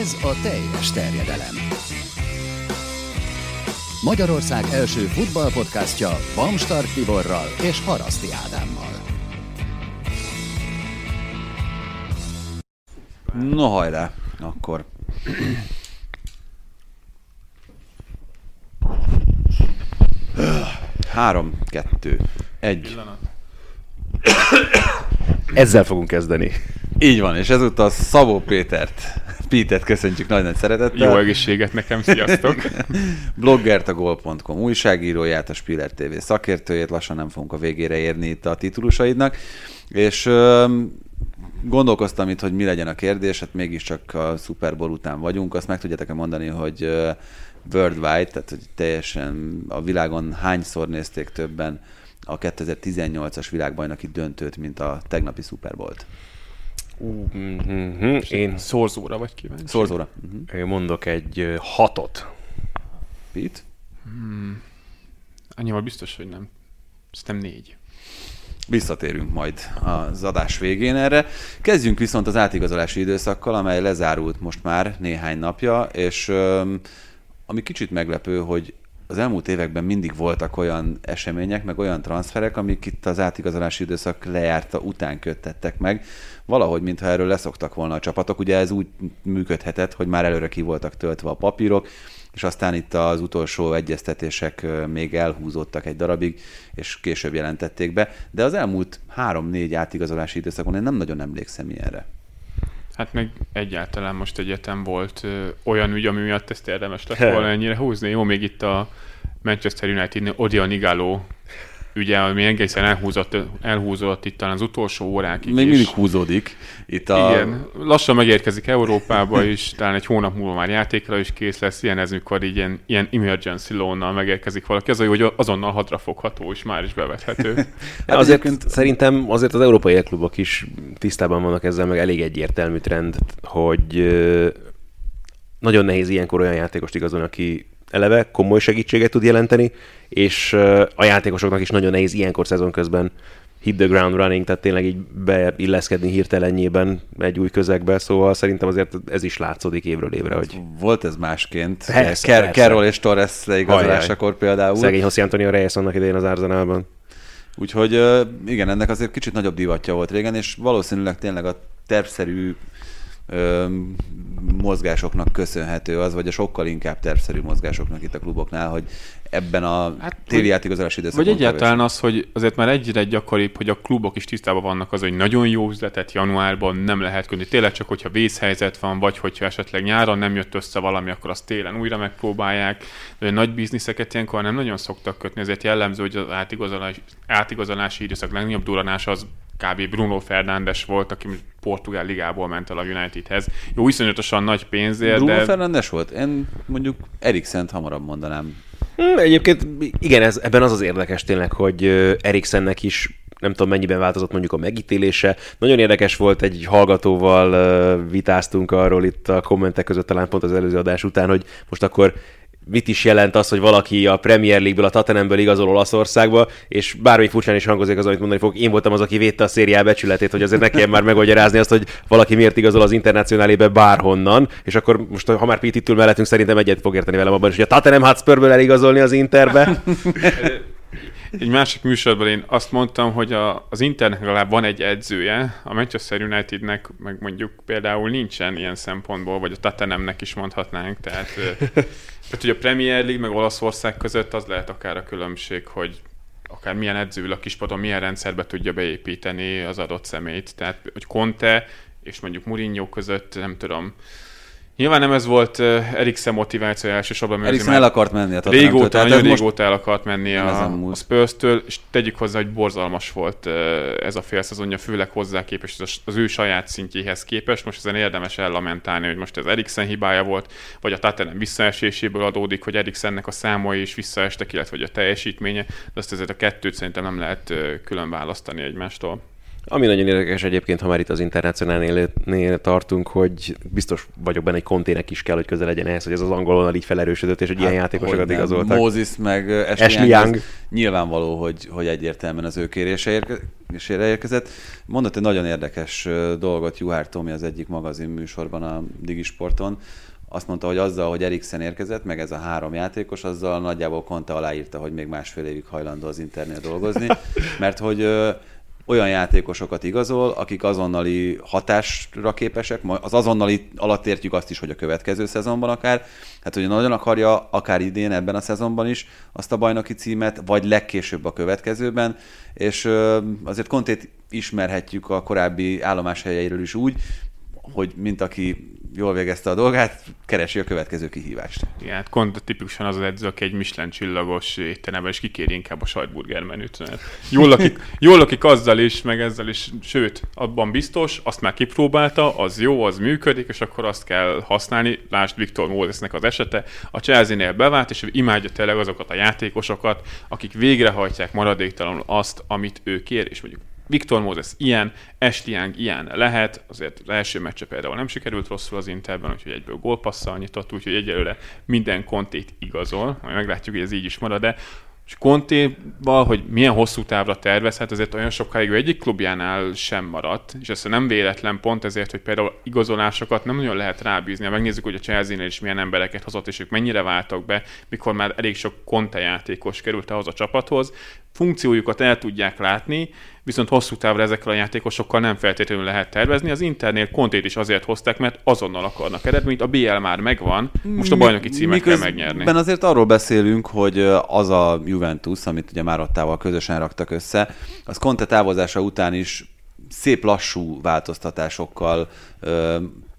Ez a teljes terjedelem. Magyarország első futballpodcastja Bamstark Tiborral és Haraszti Ádámmal. No hajrá, akkor. Három, kettő, egy. Ezzel fogunk kezdeni. Így van, és ezúttal Szabó Pétert, Pétert köszöntjük nagy-nagy szeretettel. Jó egészséget nekem, sziasztok! Bloggert a gol.com újságíróját, a Spiller TV szakértőjét, lassan nem fogunk a végére érni itt a titulusaidnak, és öm, gondolkoztam itt, hogy mi legyen a kérdés, hát mégiscsak a Super Bowl után vagyunk, azt meg tudjátok-e mondani, hogy ö, worldwide, tehát hogy teljesen a világon hányszor nézték többen a 2018-as világbajnoki döntőt, mint a tegnapi Super Bowl-t? Uh, mm-hmm. Én, Szorzóra vagy kíváncsi? Szorzóra. Uh-huh. én mondok egy hatot. Pete? Annyival biztos, hogy nem. Szerintem négy. Visszatérünk majd az adás végén erre. Kezdjünk viszont az átigazolási időszakkal, amely lezárult most már néhány napja, és ami kicsit meglepő, hogy az elmúlt években mindig voltak olyan események, meg olyan transferek, amik itt az átigazolási időszak lejárta után köttettek meg. Valahogy, mintha erről leszoktak volna a csapatok. Ugye ez úgy működhetett, hogy már előre ki voltak töltve a papírok, és aztán itt az utolsó egyeztetések még elhúzódtak egy darabig, és később jelentették be. De az elmúlt három-négy átigazolási időszakon én nem nagyon emlékszem ilyenre. Hát meg egyáltalán most egyetem volt ö, olyan ügy, ami miatt ezt érdemes lett volna ennyire húzni. Jó, még itt a Manchester United Odion Igalo ügye, ami egészen elhúzott, elhúzott itt talán az utolsó órákig Még mindig húzódik. Itt a... Igen, lassan megérkezik Európába is, talán egy hónap múlva már játékra is kész lesz, ilyen ez, mikor így ilyen, ilyen emergency loan megérkezik valaki, az a jó, hogy azonnal hadrafogható és már is bevethető. Hát azért egyébként- szerintem azért az európai klubok is tisztában vannak ezzel, meg elég egyértelmű trend, hogy nagyon nehéz ilyenkor olyan játékost igazolni, aki eleve komoly segítséget tud jelenteni, és a játékosoknak is nagyon nehéz ilyenkor szezon közben hit the ground running, tehát tényleg így beilleszkedni hirtelenjében egy új közegbe, szóval szerintem azért ez is látszódik évről évre, hogy Volt ez másként. Persze, Ker- persze. Carroll és Torres leigazolásakor például. szegény José Antonio Reyes annak idején az Arsenalban. Úgyhogy igen, ennek azért kicsit nagyobb divatja volt régen, és valószínűleg tényleg a tervszerű mozgásoknak köszönhető az, vagy a sokkal inkább tervszerű mozgásoknak itt a kluboknál, hogy ebben a hát, téli játékozási időszakon Vagy egyáltalán az, hogy azért már egyre gyakoribb, hogy a klubok is tisztában vannak az, hogy nagyon jó üzletet januárban nem lehet kötni. Tényleg csak, hogyha vészhelyzet van, vagy hogyha esetleg nyáron nem jött össze valami, akkor azt télen újra megpróbálják. De nagy bizniszeket ilyenkor nem nagyon szoktak kötni, ezért jellemző, hogy az átigazolás, átigazolási időszak legnagyobb duranás az kb. Bruno Fernandes volt, aki Portugál ligából ment el a Unitedhez. Jó, iszonyatosan nagy pénzért, Bruno de... Fernandes volt? Én mondjuk Eriksent hamarabb mondanám. Hmm, egyébként igen, ez, ebben az az érdekes tényleg, hogy Eriksennek is nem tudom mennyiben változott mondjuk a megítélése. Nagyon érdekes volt, egy hallgatóval vitáztunk arról itt a kommentek között talán pont az előző adás után, hogy most akkor mit is jelent az, hogy valaki a Premier League-ből, a Tottenhamből igazol Olaszországba, és bármi furcsán is hangozik az, amit mondani fog, én voltam az, aki védte a szériá becsületét, hogy azért ne kelljen már megmagyarázni azt, hogy valaki miért igazol az internacionálébe bárhonnan, és akkor most, ha már Pete itt ül mellettünk, szerintem egyet fog érteni velem abban is, hogy a Tottenham Hotspur-ből eligazolni az Interbe. Egy másik műsorban én azt mondtam, hogy a, az Internek legalább van egy edzője, a Manchester Unitednek meg mondjuk például nincsen ilyen szempontból, vagy a Tottenhamnek is mondhatnánk, tehát, tehát hogy a Premier League meg Olaszország között az lehet akár a különbség, hogy akár milyen edző a kispadon, milyen rendszerbe tudja beépíteni az adott szemét. Tehát, hogy Conte és mondjuk Mourinho között, nem tudom, Nyilván nem ez volt Eriksen motiváció elsősorban, mert Eriksen el akart menni a Tottenhamtől. Régóta, tehát nagyon most- régóta el akart menni a, a. Spurs-től, és tegyük hozzá, hogy borzalmas volt ez a fél szezonja, főleg hozzá képest, az, az ő saját szintjéhez képest. Most ezen érdemes ellamentálni, hogy most ez Eriksen hibája volt, vagy a Tottenham visszaeséséből adódik, hogy Eriksennek a számai is visszaestek, illetve hogy a teljesítménye, de azt ezért a kettőt szerintem nem lehet külön választani egymástól. Ami nagyon érdekes egyébként, ha már itt az internacionálnél tartunk, hogy biztos vagyok benne, hogy kontének is kell, hogy közel legyen ehhez, hogy ez az angol vonal így felerősödött, és hogy ilyen játékosokat Hát, igazoltak. Moses meg Ashley, Ashley Young, Young. Nyilvánvaló, hogy, hogy egyértelműen az ő kérése érke- kérésére érkezett. Mondott egy nagyon érdekes dolgot Juhár Tomi az egyik magazin műsorban a Digisporton. Azt mondta, hogy azzal, hogy Eriksen érkezett, meg ez a három játékos, azzal nagyjából Conte aláírta, hogy még másfél évig hajlandó az Internél dolgozni, mert hogy olyan játékosokat igazol, akik azonnali hatásra képesek, az azonnali alatt értjük azt is, hogy a következő szezonban akár, hát hogy nagyon akarja, akár idén, ebben a szezonban is azt a bajnoki címet, vagy legkésőbb a következőben, és azért Kontét ismerhetjük a korábbi állomáshelyeiről is úgy, hogy mint aki jól végezte a dolgát, keresi a következő kihívást. Igen, hát Conte tipikusan az az edző, aki egy Michelin csillagos étteremben, és kikéri inkább a sajtburger menüt. Mert Jól lakik, jól lakik azzal is, meg ezzel is, sőt, abban biztos, azt már kipróbálta, az jó, az működik, és akkor azt kell használni. Lásd Viktor Mózesnek az esete. A Chelsea-nél bevált, és imádja tényleg azokat a játékosokat, akik végrehajtják maradéktalanul azt, amit ő kér, és mondjuk Viktor Mózes ilyen, Young ilyen lehet, azért az első meccse például nem sikerült rosszul az Interben, úgyhogy egyből gólpasszal nyitott, úgyhogy egyelőre minden kontét igazol, majd meglátjuk, hogy ez így is marad, de és Contéval, hogy milyen hosszú távra tervez, hát azért olyan sokáig ő egyik klubjánál sem maradt, és ez nem véletlen pont ezért, hogy például igazolásokat nem nagyon lehet rábízni. Ha megnézzük, hogy a Chelsea-nél is milyen embereket hozott, és ők mennyire váltak be, mikor már elég sok Conte játékos került ahhoz a csapathoz, funkciójukat el tudják látni, viszont hosszú távra ezekkel a játékosokkal nem feltétlenül lehet tervezni. Az Internnél Kontét is azért hozták, mert azonnal akarnak eredményt, a BL már megvan, most a bajnoki címet kell megnyerni. Miközben azért arról beszélünk, hogy az a Juventus, amit ugye Márottával közösen raktak össze, az Conte távozása után is szép lassú változtatásokkal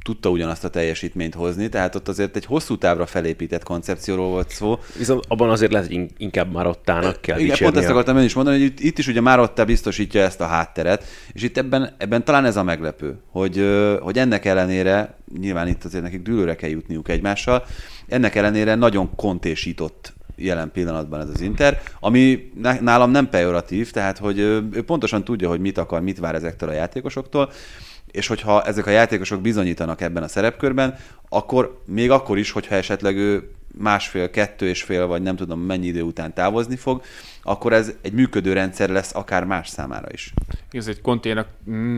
tudta ugyanazt a teljesítményt hozni, tehát ott azért egy hosszú távra felépített koncepcióról volt szó. Viszont abban azért lehet, hogy in- inkább már ottának kell Igen, pont ezt akartam én is mondani, hogy itt, is ugye Marotta biztosítja ezt a hátteret, és itt ebben, ebben talán ez a meglepő, hogy, hogy ennek ellenére, nyilván itt azért nekik dűlőre kell jutniuk egymással, ennek ellenére nagyon kontésított jelen pillanatban ez az Inter, ami ná- nálam nem pejoratív, tehát hogy ő pontosan tudja, hogy mit akar, mit vár ezektől a játékosoktól, és hogyha ezek a játékosok bizonyítanak ebben a szerepkörben, akkor még akkor is, hogyha esetleg ő másfél, kettő és fél, vagy nem tudom mennyi idő után távozni fog, akkor ez egy működő rendszer lesz akár más számára is. Ez egy konténak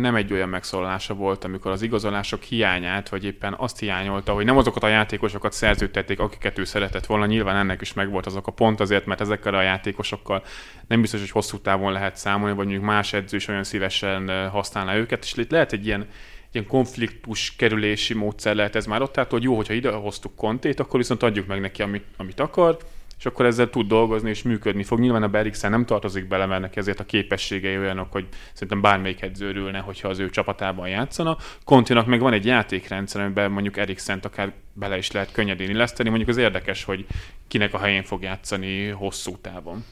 nem egy olyan megszólalása volt, amikor az igazolások hiányát, vagy éppen azt hiányolta, hogy nem azokat a játékosokat szerződtették, akiket ő szeretett volna. Nyilván ennek is megvolt azok a pont azért, mert ezekkel a játékosokkal nem biztos, hogy hosszú távon lehet számolni, vagy mondjuk más edző is olyan szívesen eh, használná őket, és itt lehet egy ilyen ilyen konfliktus kerülési módszer lehet ez már ott, tehát hogy jó, hogyha ide hoztuk kontét, akkor viszont adjuk meg neki, amit, amit akar, és akkor ezzel tud dolgozni, és működni fog. Nyilván a Berixen nem tartozik bele, mert neki ezért a képességei olyanok, hogy szerintem bármelyik edző örülne, hogyha az ő csapatában játszana. Kontinak meg van egy játékrendszer, amiben mondjuk Eriksent akár bele is lehet könnyedén illeszteni. Mondjuk az érdekes, hogy kinek a helyén fog játszani hosszú távon.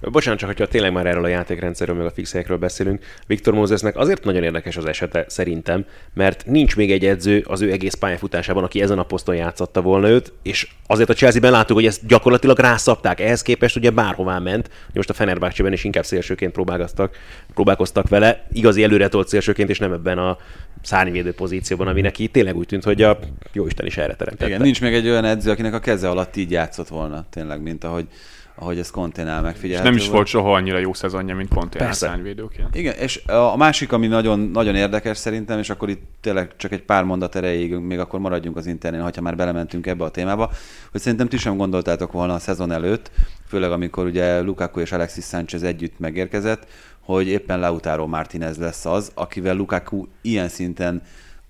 Bocsánat, csak hogyha tényleg már erről a játékrendszerről, meg a fix helyekről beszélünk, Viktor Mózesnek azért nagyon érdekes az esete szerintem, mert nincs még egy edző az ő egész pályafutásában, aki ezen a poszton játszatta volna őt, és azért a Chelsea-ben láttuk, hogy ezt gyakorlatilag rászapták. Ehhez képest ugye bárhová ment, most a Fenerbahce-ben is inkább szélsőként próbálkoztak, próbálkoztak vele, igazi előretolt szélsőként, és nem ebben a szárnyvédő pozícióban, ami neki tényleg úgy tűnt, hogy a jóisten is erre teremtette. Igen, nincs még egy olyan edző, akinek a keze alatt így játszott volna, tényleg, mint ahogy, ahogy ez Konténál És megfigyelhető nem is volt soha annyira jó szezonja, mint Conte Persze. szárnyvédőként. Igen, és a másik, ami nagyon, nagyon érdekes szerintem, és akkor itt tényleg csak egy pár mondat erejéig, még akkor maradjunk az internén, ha már belementünk ebbe a témába, hogy szerintem ti sem gondoltátok volna a szezon előtt, főleg amikor ugye Lukaku és Alexis Sánchez együtt megérkezett, hogy éppen Lautaro Martinez lesz az, akivel Lukaku ilyen szinten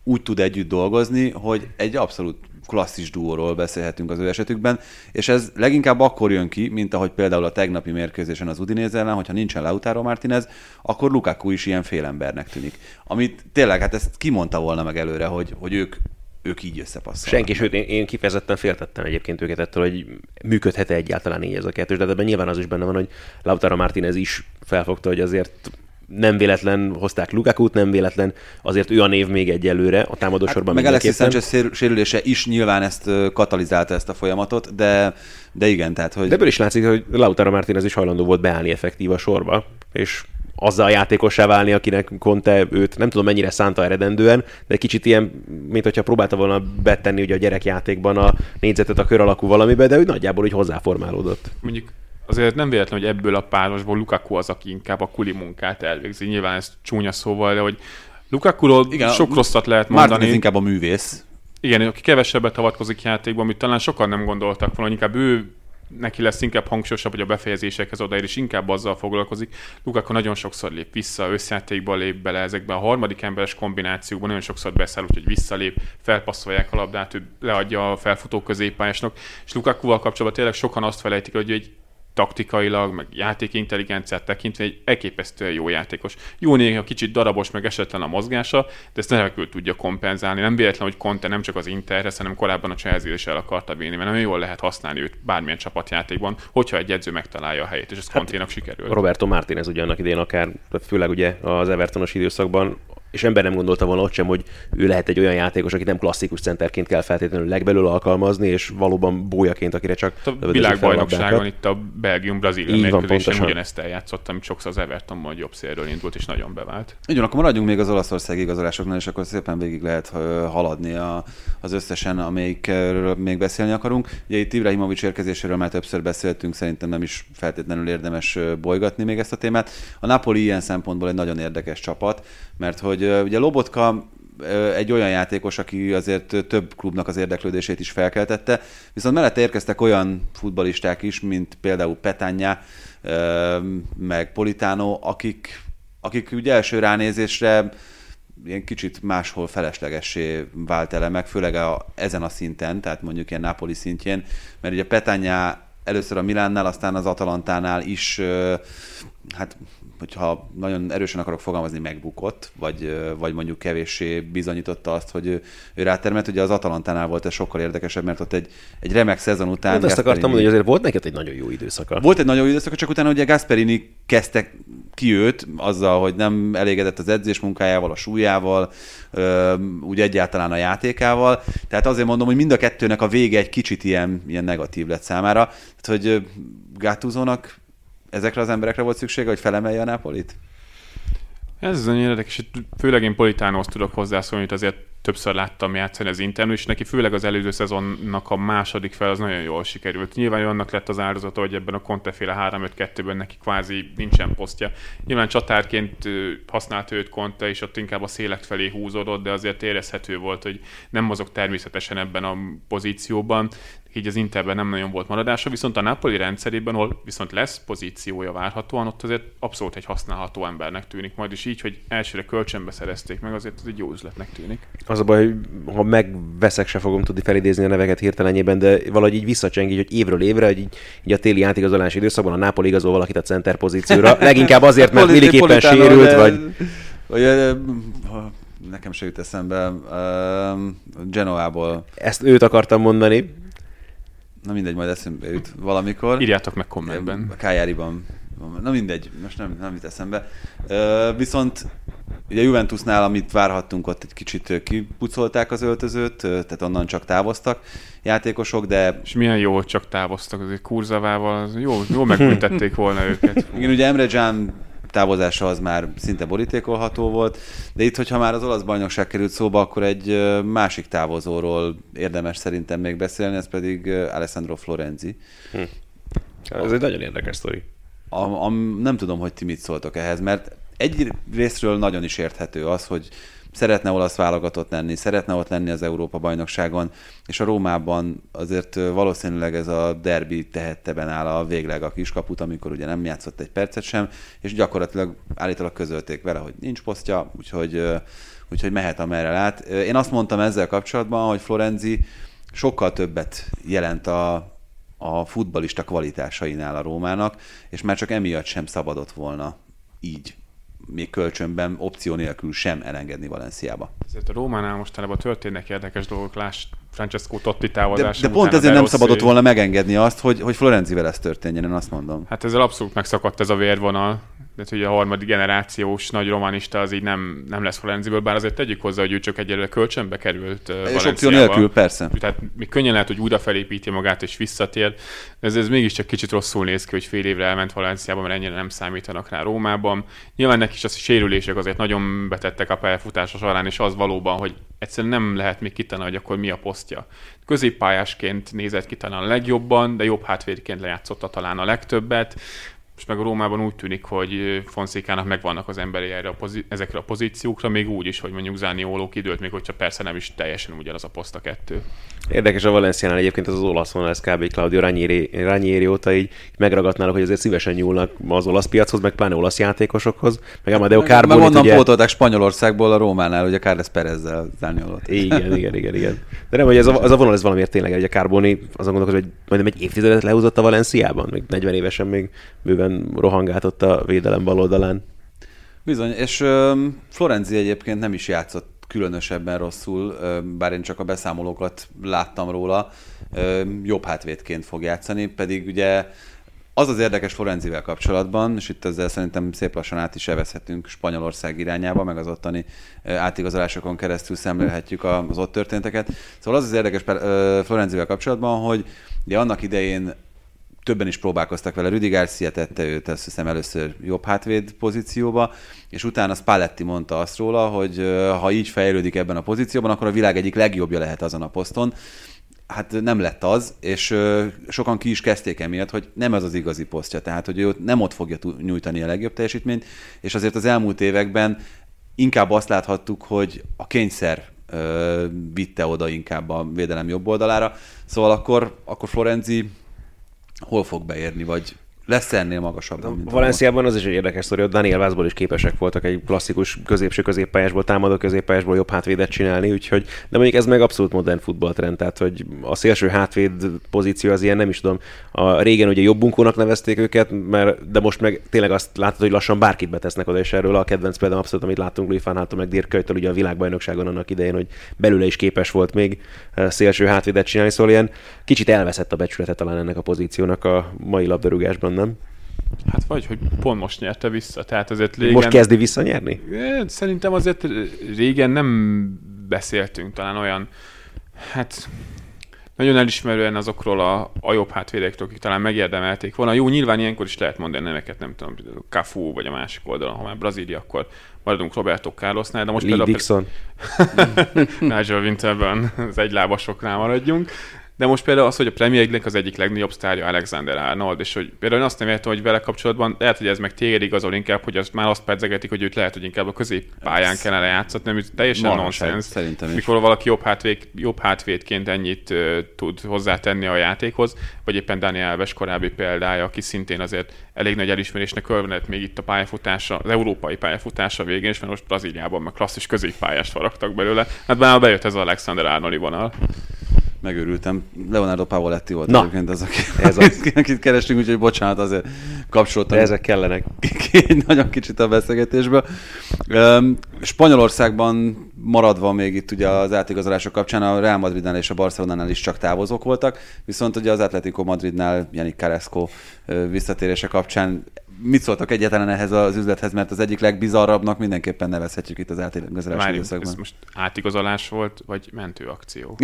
úgy tud együtt dolgozni, hogy egy abszolút klasszis duóról beszélhetünk az ő esetükben, és ez leginkább akkor jön ki, mint ahogy például a tegnapi mérkőzésen az Udinese ellen, hogyha nincsen Lautaro Martinez, akkor Lukaku is ilyen félembernek tűnik. Amit tényleg, hát ezt kimondta volna meg előre, hogy, hogy ők ők így összepasszolnak. Senki, sőt, én, én kifejezetten féltettem egyébként őket ettől, hogy működhet-e egyáltalán így ez a kettős, de ebben nyilván az is benne van, hogy Lautaro Martinez is felfogta, hogy azért nem véletlen hozták Lukaku-t, nem véletlen, azért ő a név még egyelőre a támadósorban hát, Meg Alexis Sanchez sérülése is nyilván ezt katalizálta ezt a folyamatot, de, de igen, tehát hogy... De ebből is látszik, hogy Lautaro Martinez is hajlandó volt beállni effektív a sorba, és azzal a játékossá válni, akinek Conte őt nem tudom mennyire szánta eredendően, de kicsit ilyen, mint hogyha próbálta volna betenni ugye a gyerekjátékban a négyzetet a kör alakú valamibe, de ő nagyjából úgy hozzáformálódott. Mondjuk azért nem véletlen, hogy ebből a párosból Lukaku az, aki inkább a kuli munkát elvégzi. Nyilván ez csúnya szóval, de hogy Lukakuról Igen, sok rosszat lehet mondani. Martin inkább a művész. Igen, aki kevesebbet avatkozik játékban, amit talán sokan nem gondoltak volna, inkább ő neki lesz inkább hangsúlyosabb, hogy a befejezésekhez odaér, és inkább azzal foglalkozik. Lukaku nagyon sokszor lép vissza, összjátékba lép bele ezekben a harmadik emberes kombinációkban, nagyon sokszor beszáll, úgyhogy visszalép, felpasszolják a labdát, ő leadja a felfutó középpályásnak, és Lukakuval kapcsolatban tényleg sokan azt felejtik, hogy egy taktikailag, meg játékintelligenciát tekintve egy elképesztően jó játékos. Jó néha kicsit darabos, meg esetlen a mozgása, de ezt nem tudja kompenzálni. Nem véletlen, hogy Conte nem csak az Interhez, hanem korábban a Chelsea is el akarta vinni, mert nagyon jól lehet használni őt bármilyen csapatjátékban, hogyha egy edző megtalálja a helyét, és ez hát, Conténak sikerül. Roberto Martinez ugyanak idén akár, főleg ugye az Evertonos időszakban és ember nem gondolta volna ott sem, hogy ő lehet egy olyan játékos, akit nem klasszikus centerként kell feltétlenül legbelül alkalmazni, és valóban bójaként, akire csak a világbajnokságon itt a Belgium-Brazília mérkőzésen ugyanezt eljátszott, amit sokszor az Everton majd jobb szélről indult, és nagyon bevált. Ugyan, akkor maradjunk még az olaszországi igazolásoknál, és akkor szépen végig lehet haladni a, az összesen, amelyikről még beszélni akarunk. Ugye itt Ibrahimovic érkezéséről már többször beszéltünk, szerintem nem is feltétlenül érdemes bolygatni még ezt a témát. A Napoli ilyen szempontból egy nagyon érdekes csapat, mert hogy ugye Lobotka egy olyan játékos, aki azért több klubnak az érdeklődését is felkeltette, viszont mellette érkeztek olyan futbalisták is, mint például Petanya, meg Politano, akik, akik ugye első ránézésre ilyen kicsit máshol feleslegessé vált elemek, főleg a, ezen a szinten, tehát mondjuk ilyen Napoli szintjén, mert ugye Petanya először a Milánnál, aztán az Atalantánál is hát hogyha nagyon erősen akarok fogalmazni, megbukott, vagy, vagy mondjuk kevéssé bizonyította azt, hogy ő, ő rátermelt. Ugye az Atalantánál volt ez sokkal érdekesebb, mert ott egy, egy remek szezon után... Hát azt akartam mondani, hogy azért volt neked egy nagyon jó időszaka. Volt egy nagyon jó időszaka, csak utána ugye Gasperini kezdte ki őt azzal, hogy nem elégedett az edzés munkájával, a súlyával, úgy egyáltalán a játékával. Tehát azért mondom, hogy mind a kettőnek a vége egy kicsit ilyen, ilyen negatív lett számára. Tehát, hogy Gátúzónak ezekre az emberekre volt szüksége, hogy felemelje a Nápolit? Ez az érdekes, főleg én Politánóhoz tudok hozzászólni, hogy azért többször láttam játszani az Internet, és neki főleg az előző szezonnak a második fel az nagyon jól sikerült. Nyilván annak lett az áldozata, hogy ebben a Conte-féle 3-5-2-ben neki kvázi nincsen posztja. Nyilván csatárként használt őt Conte, és ott inkább a szélek felé húzódott, de azért érezhető volt, hogy nem mozog természetesen ebben a pozícióban így az Interben nem nagyon volt maradása, viszont a Napoli rendszerében, ahol viszont lesz pozíciója várhatóan, ott azért abszolút egy használható embernek tűnik majd, és így, hogy elsőre kölcsönbe szerezték meg, azért ez egy jó üzletnek tűnik. Az a baj, hogy ha megveszek, se fogom tudni felidézni a neveket hirtelenjében, de valahogy így visszacseng, így, hogy évről évre, hogy így, így a téli átigazolási időszakban a Napoli igazol valakit a center pozícióra. Leginkább azért, mert Milik éppen sérült, vagy... vagy nekem se jut eszembe, uh, Genoából. Ezt őt akartam mondani, Na mindegy, majd eszembe jut valamikor. Írjátok meg kommentben. A Kájáriban. Na mindegy, most nem, nem jut eszembe. Viszont ugye a Juventusnál, amit várhattunk, ott egy kicsit kipucolták az öltözőt, tehát onnan csak távoztak játékosok, de... És milyen jó, hogy csak távoztak, azért Kurzavával, az jó, jó megbüntették volna őket. Igen, ugye Emre Can távozása az már szinte borítékolható volt, de itt, hogyha már az olasz bajnokság került szóba, akkor egy másik távozóról érdemes szerintem még beszélni, ez pedig Alessandro Florenzi. Hm. Ez egy nagyon érdekes sztori. A, a, nem tudom, hogy ti mit szóltok ehhez, mert egy részről nagyon is érthető az, hogy szeretne olasz válogatott lenni, szeretne ott lenni az Európa-bajnokságon, és a Rómában azért valószínűleg ez a derbi tehette áll a végleg a kiskaput, amikor ugye nem játszott egy percet sem, és gyakorlatilag állítólag közölték vele, hogy nincs posztja, úgyhogy, úgyhogy mehet amerre lát. Én azt mondtam ezzel kapcsolatban, hogy Florenzi sokkal többet jelent a, a futbalista kvalitásainál a Rómának, és már csak emiatt sem szabadott volna így még kölcsönben opció nélkül sem elengedni Valenciába. Ezért a Rómánál mostanában történnek érdekes dolgok, láss Francesco Totti De, távozása. de pont utána ezért nem szabadott volna megengedni azt, hogy, hogy Florenzivel ez történjen, én azt mondom. Hát ezzel abszolút megszakadt ez a vérvonal. De hogy a harmadik generációs nagy romanista az így nem, nem lesz Florenziből, bár azért tegyük hozzá, hogy ő csak egyelőre kölcsönbe került És opció nélkül, persze. Tehát még könnyen lehet, hogy újra felépíti magát és visszatér, ez, ez mégiscsak kicsit rosszul néz ki, hogy fél évre elment Valenciába, mert ennyire nem számítanak rá Rómában. Nyilván neki is a sérülések azért nagyon betettek a pályafutása során, és az valóban, hogy egyszerűen nem lehet még kitani, hogy akkor mi a posztja. Középpályásként nézett ki talán a legjobban, de jobb hátvédként lejátszotta talán a legtöbbet. Most meg a Rómában úgy tűnik, hogy Fonszékának megvannak az emberi erre a pozí- ezekre a pozíciókra, még úgy is, hogy mondjuk Zánioló kidőlt, még hogyha persze nem is teljesen ugyanaz a poszt a kettő. Érdekes a Valenciánál egyébként az, az olasz vonal, ez kb. Claudio Ranieri, Ranieri óta így megragadnának, hogy azért szívesen nyúlnak az olasz piachoz, meg pláne olasz játékosokhoz, meg Amadeo Meg Carbonit onnan ugye... pótolták Spanyolországból a Rómánál, ugye Carles Perezzel Zániolót. Igen, igen, igen, igen. De nem, hogy ez a, az a vonal, ez valamiért tényleg, egy a Carboni, azon gondolkozom, hogy majdnem egy évtizedet lehúzott a Valenciában, még 40 évesen még bőven rohangált ott a védelem bal oldalán. Bizony, és Florenzi egyébként nem is játszott különösebben rosszul, bár én csak a beszámolókat láttam róla, jobb hátvédként fog játszani, pedig ugye az az érdekes Florenzivel kapcsolatban, és itt ezzel szerintem szép lassan át is evezhetünk Spanyolország irányába, meg az ottani átigazolásokon keresztül szemlélhetjük az ott történteket. Szóval az az érdekes Florenzivel kapcsolatban, hogy ugye annak idején többen is próbálkoztak vele. Rüdi Garcia tette őt, azt hiszem először jobb hátvéd pozícióba, és utána Spalletti mondta azt róla, hogy ha így fejlődik ebben a pozícióban, akkor a világ egyik legjobbja lehet azon a poszton. Hát nem lett az, és sokan ki is kezdték emiatt, hogy nem ez az igazi posztja, tehát hogy ő nem ott fogja nyújtani a legjobb teljesítményt, és azért az elmúlt években inkább azt láthattuk, hogy a kényszer vitte oda inkább a védelem jobb oldalára, szóval akkor, akkor Florenzi hol fog beérni, vagy lesz ennél magasabb? Valenciában az is egy érdekes sztori, hogy Daniel Vázból is képesek voltak egy klasszikus középső középpályásból, támadó középpályásból jobb hátvédet csinálni, úgyhogy, de mondjuk ez meg abszolút modern futballtrend, tehát hogy a szélső hátvéd pozíció az ilyen, nem is tudom, a régen ugye jobbunkónak nevezték őket, mert, de most meg tényleg azt látod, hogy lassan bárkit betesznek oda, és erről a kedvenc példám abszolút, amit láttunk Louis van Haaltól, meg Dirk ugye a világbajnokságon annak idején, hogy belőle is képes volt még eh, szélső hátvédet csinálni, szóval ilyen kicsit elveszett a becsülete talán ennek a pozíciónak a mai labdarúgásban, nem? Hát vagy, hogy pont most nyerte vissza. Tehát azért régen... Most kezdi visszanyerni? Szerintem azért régen nem beszéltünk talán olyan, hát nagyon elismerően azokról a, a jobb hátvédekről, akik talán megérdemelték volna. Jó, nyilván ilyenkor is lehet mondani neveket, nem tudom, Cafu, vagy a másik oldalon, ha már Brazília, akkor maradunk Roberto Carlosnál, de most Lee például Dixon. Nigel Winterben az egylábasoknál maradjunk. De most például az, hogy a Premier League-nek az egyik legnagyobb sztárja Alexander Arnold, és hogy például én azt nem értem, hogy vele kapcsolatban lehet, hogy ez meg téged igazol inkább, hogy azt már azt pedzegetik, hogy őt lehet, hogy inkább a középpályán kellene játszatni, ami teljesen nonsens. szerintem is. Mikor valaki jobb, hátvéd, jobb hátvédként ennyit uh, tud hozzátenni a játékhoz, vagy éppen Daniel Alves korábbi példája, aki szintén azért elég nagy elismerésnek örvendett még itt a pályafutása, az európai pályafutása végén, és mert most Brazíliában meg klasszis középpályást faragtak belőle. Hát már bejött ez az Alexander Arnoldi vonal. Megörültem. Leonardo Pavoletti volt Na, egyébként az, aki, ez az. akit kerestünk, úgyhogy bocsánat, azért kapcsoltam. De ezek kellenek. egy nagyon kicsit a beszélgetésből. Spanyolországban maradva még itt ugye az átigazolások kapcsán a Real Madridnál és a Barcelonánál is csak távozók voltak, viszont ugye az Atletico Madridnál Janik Carrasco visszatérése kapcsán mit szóltak egyáltalán ehhez az üzlethez, mert az egyik legbizarrabbnak mindenképpen nevezhetjük itt az átigazolási időszakban. ez most átigazolás volt, vagy mentőakció?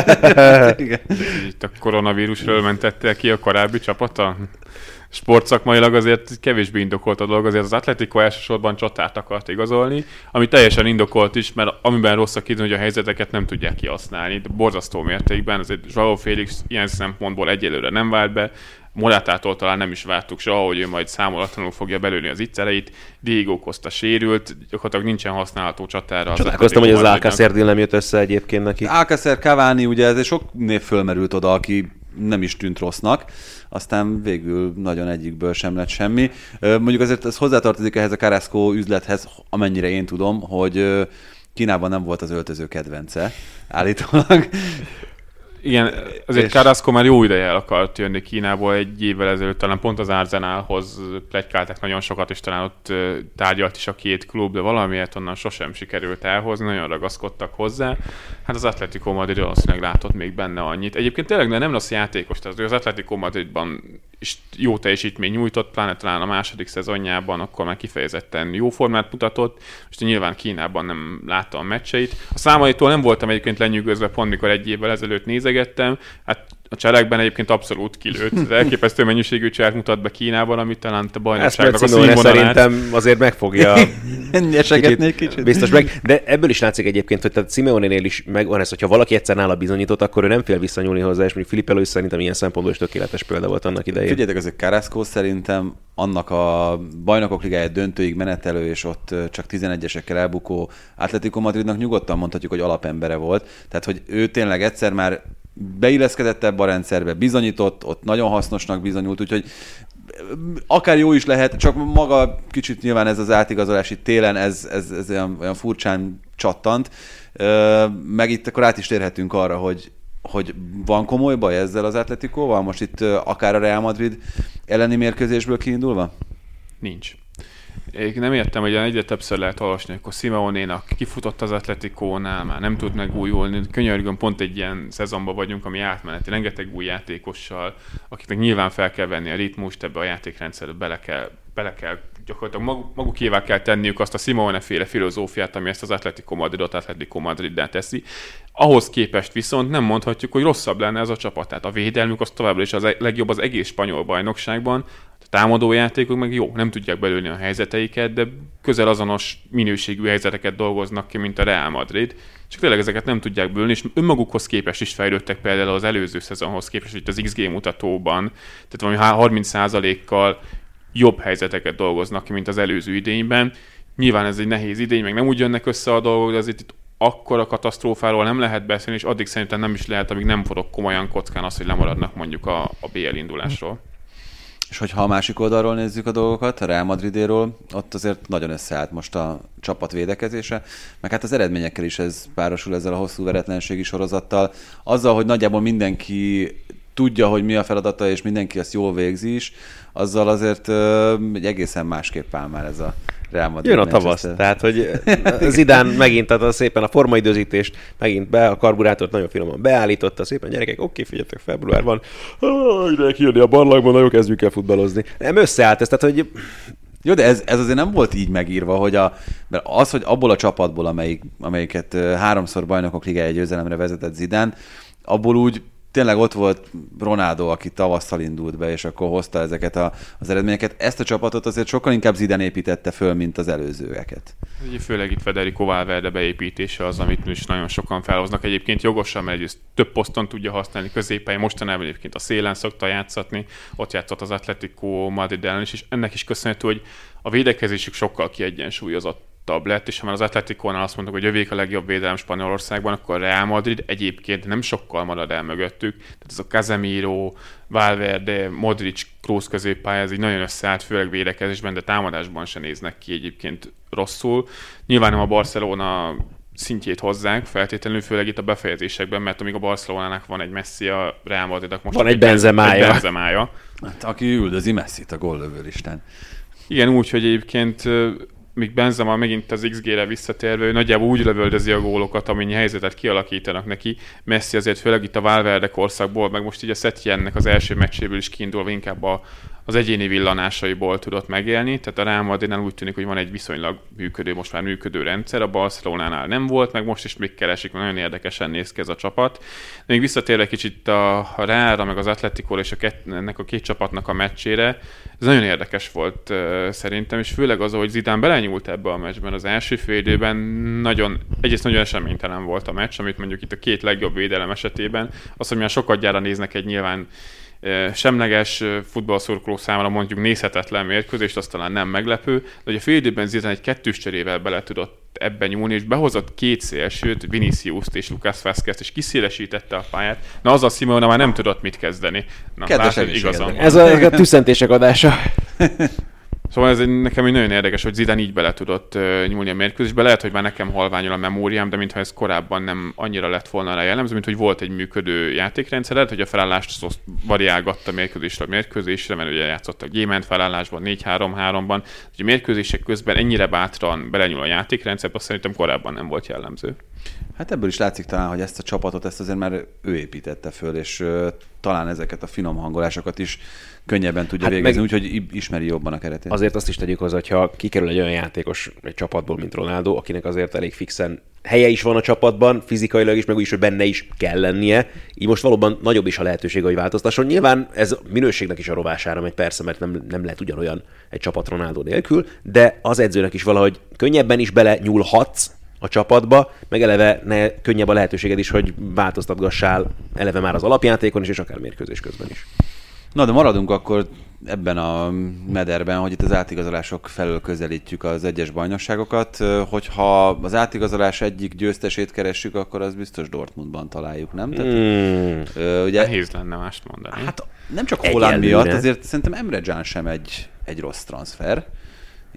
Igen. Itt a koronavírusról mentette ki a korábbi csapata? Sportszakmailag azért kevésbé indokolt a dolog, azért az Atletico elsősorban csatát akart igazolni, ami teljesen indokolt is, mert amiben rossz a hogy a helyzeteket nem tudják kihasználni, de borzasztó mértékben, azért Joao Félix ilyen szempontból egyelőre nem vált be, Morátától talán nem is vártuk soha, hogy ő majd számolatlanul fogja belőni az ittszereit. Diego Costa sérült, gyakorlatilag nincsen használható csatára. az Csodálkoztam, hogy az. Alcacer nem jött össze egyébként neki. Alcacer, Cavani, ugye ez sok név fölmerült oda, aki nem is tűnt rossznak, aztán végül nagyon egyikből sem lett semmi. Mondjuk azért ez hozzátartozik ehhez a Carrasco üzlethez, amennyire én tudom, hogy Kínában nem volt az öltöző kedvence, állítólag. Igen, azért és... Carrasco már jó ideje el akart jönni Kínából egy évvel ezelőtt, talán pont az Arzenálhoz plegykáltak nagyon sokat, és talán ott tárgyalt is a két klub, de valamiért onnan sosem sikerült elhozni, nagyon ragaszkodtak hozzá. Hát az Atletico Madrid valószínűleg látott még benne annyit. Egyébként tényleg nem rossz játékos, tehát az Atletico Madridban is jó teljesítmény nyújtott, pláne talán a második szezonjában, akkor már kifejezetten jó formát mutatott, és nyilván Kínában nem látta a meccseit. A számaitól nem voltam egyébként lenyűgözve, pont mikor egy évvel ezelőtt nézegettem, hát a cselekben egyébként abszolút kilőtt. Elképesztő mennyiségű cselek mutat be Kínában, amit talán a bajnokságnak a színvonalát. szerintem azért megfogja. kicsit, kicsit. Biztos meg. De ebből is látszik egyébként, hogy tehát Simeone-nél is megvan ez, hogyha valaki egyszer nála bizonyított, akkor ő nem fél visszanyúlni hozzá, és mondjuk Filipelő is szerintem ilyen szempontból is tökéletes példa volt annak idején. Figyeljetek, az Carrasco szerintem annak a bajnokok ligája döntőig menetelő, és ott csak 11-esekkel elbukó Atletico Madridnak nyugodtan mondhatjuk, hogy alapembere volt. Tehát, hogy ő tényleg egyszer már beilleszkedett ebbe a rendszerbe, bizonyított, ott nagyon hasznosnak bizonyult, úgyhogy akár jó is lehet, csak maga kicsit nyilván ez az átigazolási télen, ez, ez, ez olyan, olyan furcsán csattant. Meg itt akkor át is térhetünk arra, hogy, hogy van komoly baj ezzel az Atletikóval, most itt akár a Real Madrid elleni mérkőzésből kiindulva? Nincs. Én nem értem, hogy egyre többször lehet olvasni, akkor Simeonénak kifutott az Atletikónál, már nem tud megújulni. Könyörgöm, pont egy ilyen szezonban vagyunk, ami átmeneti, rengeteg új játékossal, akiknek nyilván fel kell venni a ritmust, ebbe a játékrendszerbe bele kell, bele kell gyakorlatilag maguk, magukévá kell tenniük azt a Simone féle filozófiát, ami ezt az Atletico Madridot Atletico Madriddá teszi. Ahhoz képest viszont nem mondhatjuk, hogy rosszabb lenne ez a csapat. Tehát a védelmük az továbbra is az e- legjobb az egész spanyol bajnokságban, támadó játékok meg jó, nem tudják belőni a helyzeteiket, de közel azonos minőségű helyzeteket dolgoznak ki, mint a Real Madrid. Csak tényleg ezeket nem tudják bőlni, és önmagukhoz képest is fejlődtek például az előző szezonhoz képest, hogy az XG mutatóban, tehát valami 30%-kal jobb helyzeteket dolgoznak ki, mint az előző idényben. Nyilván ez egy nehéz idény, meg nem úgy jönnek össze a dolgok, de azért itt akkor a katasztrófáról nem lehet beszélni, és addig szerintem nem is lehet, amíg nem forog komolyan kockán az, hogy lemaradnak mondjuk a, a BL indulásról. És hogyha a másik oldalról nézzük a dolgokat, a Real Madridéről, ott azért nagyon összeállt most a csapat védekezése, meg hát az eredményekkel is ez párosul ezzel a hosszú veretlenségi sorozattal. Azzal, hogy nagyjából mindenki tudja, hogy mi a feladata, és mindenki ezt jól végzi is, azzal azért egy egészen másképp áll már ez a Real Madrid. Jön a tavasz, tehát hogy Zidán megint adta szépen a formaidőzítést, megint be a karburátort nagyon finoman beállította, szépen gyerekek, oké, figyeljetek, február van, ide kijönni a barlangban, nagyon kezdjük el futballozni. Nem összeállt ez, tehát hogy jó, de ez, ez azért nem volt így megírva, hogy a, mert az, hogy abból a csapatból, amelyik, amelyiket háromszor bajnokok ligája győzelemre vezetett Zidán, abból úgy tényleg ott volt Ronaldo, aki tavasszal indult be, és akkor hozta ezeket a, az eredményeket. Ezt a csapatot azért sokkal inkább Zidane építette föl, mint az előzőeket. Főleg itt Federico Valverde beépítése az, amit is nagyon sokan felhoznak. Egyébként jogosan, mert egyrészt több poszton tudja használni középen, mostanában egyébként a szélen szokta játszatni, ott játszott az Atletico Madrid ellen is, és ennek is köszönhető, hogy a védekezésük sokkal kiegyensúlyozott lett, és ha már az Atleticónál azt mondtuk, hogy jövék a legjobb védelem Spanyolországban, akkor Real Madrid egyébként nem sokkal marad el mögöttük. Tehát ez a Casemiro, Valverde, Modric, Kroos középpálya, ez így nagyon összeállt, főleg védekezésben, de támadásban se néznek ki egyébként rosszul. Nyilván nem a Barcelona szintjét hozzák, feltétlenül főleg itt a befejezésekben, mert amíg a Barcelonának van egy Messi, a Real Madridnak most van egy benzemája. Egy benzemája. Hát, aki üldözi Messi-t a góllövőlistán. Igen, úgy, hogy egyébként míg Benzema megint az XG-re visszatérve, ő nagyjából úgy lövöldözi a gólokat, amennyi helyzetet kialakítanak neki. Messi azért főleg itt a Valverde korszakból, meg most így a Setjennek az első meccséből is kiindulva inkább a, az egyéni villanásaiból tudott megélni, tehát a Real Madridnál úgy tűnik, hogy van egy viszonylag működő, most már működő rendszer, a Barcelonánál nem volt, meg most is még keresik, nagyon érdekesen néz ki ez a csapat. De még visszatérve kicsit a, a Realra, meg az Atletico és a kett, ennek a két csapatnak a meccsére, ez nagyon érdekes volt szerintem, és főleg az, hogy Zidane belenyúlt ebbe a meccsben. Az első fél időben nagyon, egyrészt nagyon eseménytelen volt a meccs, amit mondjuk itt a két legjobb védelem esetében, az, hogy milyen sokat gyára néznek egy nyilván semleges futballszurkoló számára mondjuk nézhetetlen mérkőzést, az talán nem meglepő, de hogy a fél időben Zidane egy kettős cserével bele tudott ebben nyúlni, és behozott két szélsőt, Vinicius-t és Lucas vázquez és kiszélesítette a pályát. Na az a Simona már nem tudott mit kezdeni. Na, Kedves igazam. Ez a, a tüsszentések adása. Szóval ez egy, nekem egy nagyon érdekes, hogy Zidane így bele tudott nyúlni a mérkőzésbe. Lehet, hogy már nekem halványol a memóriám, de mintha ez korábban nem annyira lett volna rá jellemző, mint hogy volt egy működő játékrendszer, lehet, hogy a felállást variálgatta mérkőzésre a mérkőzésre, mert ugye játszottak gyémánt felállásban, 4-3-3-ban. Hogy a mérkőzések közben ennyire bátran belenyúl a játékrendszerbe, azt szerintem korábban nem volt jellemző. Hát ebből is látszik talán, hogy ezt a csapatot, ezt azért már ő építette föl, és talán ezeket a finom hangolásokat is könnyebben tudja hát végezni, úgyhogy ismeri jobban a keretét. Azért azt is tegyük hozzá, hogyha kikerül egy olyan játékos egy csapatból, mint Ronaldo, akinek azért elég fixen helye is van a csapatban, fizikailag is, meg úgy is, hogy benne is kell lennie. Így most valóban nagyobb is a lehetőség, hogy változtasson. Nyilván ez minőségnek is a rovására megy, persze, mert nem, nem lehet ugyanolyan egy csapat Ronaldo nélkül, de az edzőnek is valahogy könnyebben is bele nyúlhatsz a csapatba, meg eleve ne, könnyebb a lehetőséged is, hogy változtatgassál eleve már az alapjátékon is, és akár mérkőzés közben is. Na, de maradunk akkor ebben a mederben, hogy itt az átigazolások felől közelítjük az egyes bajnokságokat. Hogyha az átigazolás egyik győztesét keressük, akkor az biztos Dortmundban találjuk, nem? Tehát, mm. ugye, Nehéz lenne mást mondani. Hát nem csak Holland miatt, azért szerintem Emre Can sem egy, egy rossz transfer.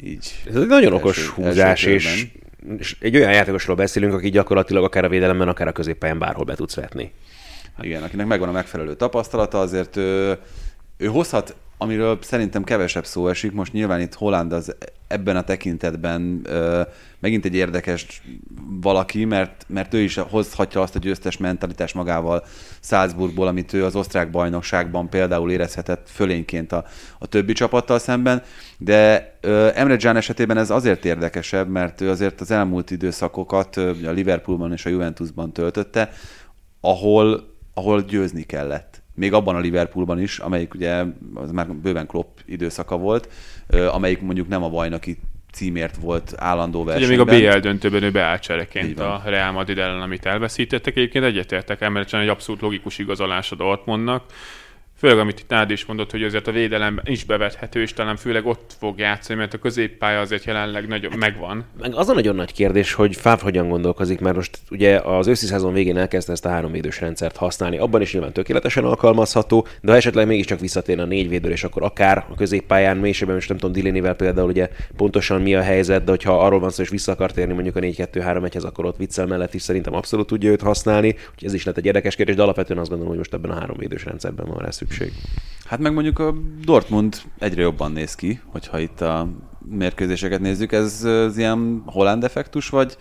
Így Ez egy nagyon első, okos húzás, és, és egy olyan játékosról beszélünk, aki gyakorlatilag akár a védelemben, akár a középpályán bárhol be tudsz vetni. Igen, akinek megvan a megfelelő tapasztalata, azért ő, ő hozhat, amiről szerintem kevesebb szó esik, most nyilván itt Holland az ebben a tekintetben ö, megint egy érdekes valaki, mert, mert ő is hozhatja azt a győztes mentalitás magával Salzburgból, amit ő az osztrák bajnokságban például érezhetett fölényként a, a többi csapattal szemben, de ö, Emre Can esetében ez azért érdekesebb, mert ő azért az elmúlt időszakokat ö, a Liverpoolban és a Juventusban töltötte, ahol ahol győzni kellett. Még abban a Liverpoolban is, amelyik ugye az már bőven Klopp időszaka volt, amelyik mondjuk nem a bajnoki címért volt állandó versenyben. Ugye még a BL döntőben ő beállt a Real Madrid ellen, amit elveszítettek. Egyébként egyetértek, mert egy abszolút logikus igazolás a Dortmundnak főleg amit itt Nád is mondott, hogy azért a védelemben is bevethető, és talán főleg ott fog játszani, mert a középpálya azért jelenleg nagyon hát, megvan. Meg az a nagyon nagy kérdés, hogy Fáv hogyan gondolkozik, mert most ugye az őszi szezon végén elkezdte ezt a három védős rendszert használni, abban is nyilván tökéletesen alkalmazható, de ha esetleg mégiscsak visszatérne a négy védő, és akkor akár a középpályán mélységben, most nem tudom Dilénivel például ugye pontosan mi a helyzet, de hogyha arról van szó, hogy vissza akar térni mondjuk a 4-2-3-1-hez, akkor ott viccel mellett is szerintem abszolút tudja őt használni, úgyhogy ez is lett egy érdekes kérdés, de alapvetően azt gondolom, hogy most ebben a három védős rendszerben van rá szükség. Hát meg mondjuk a Dortmund egyre jobban néz ki, hogyha itt a mérkőzéseket nézzük. Ez az ilyen holland effektus, vagy,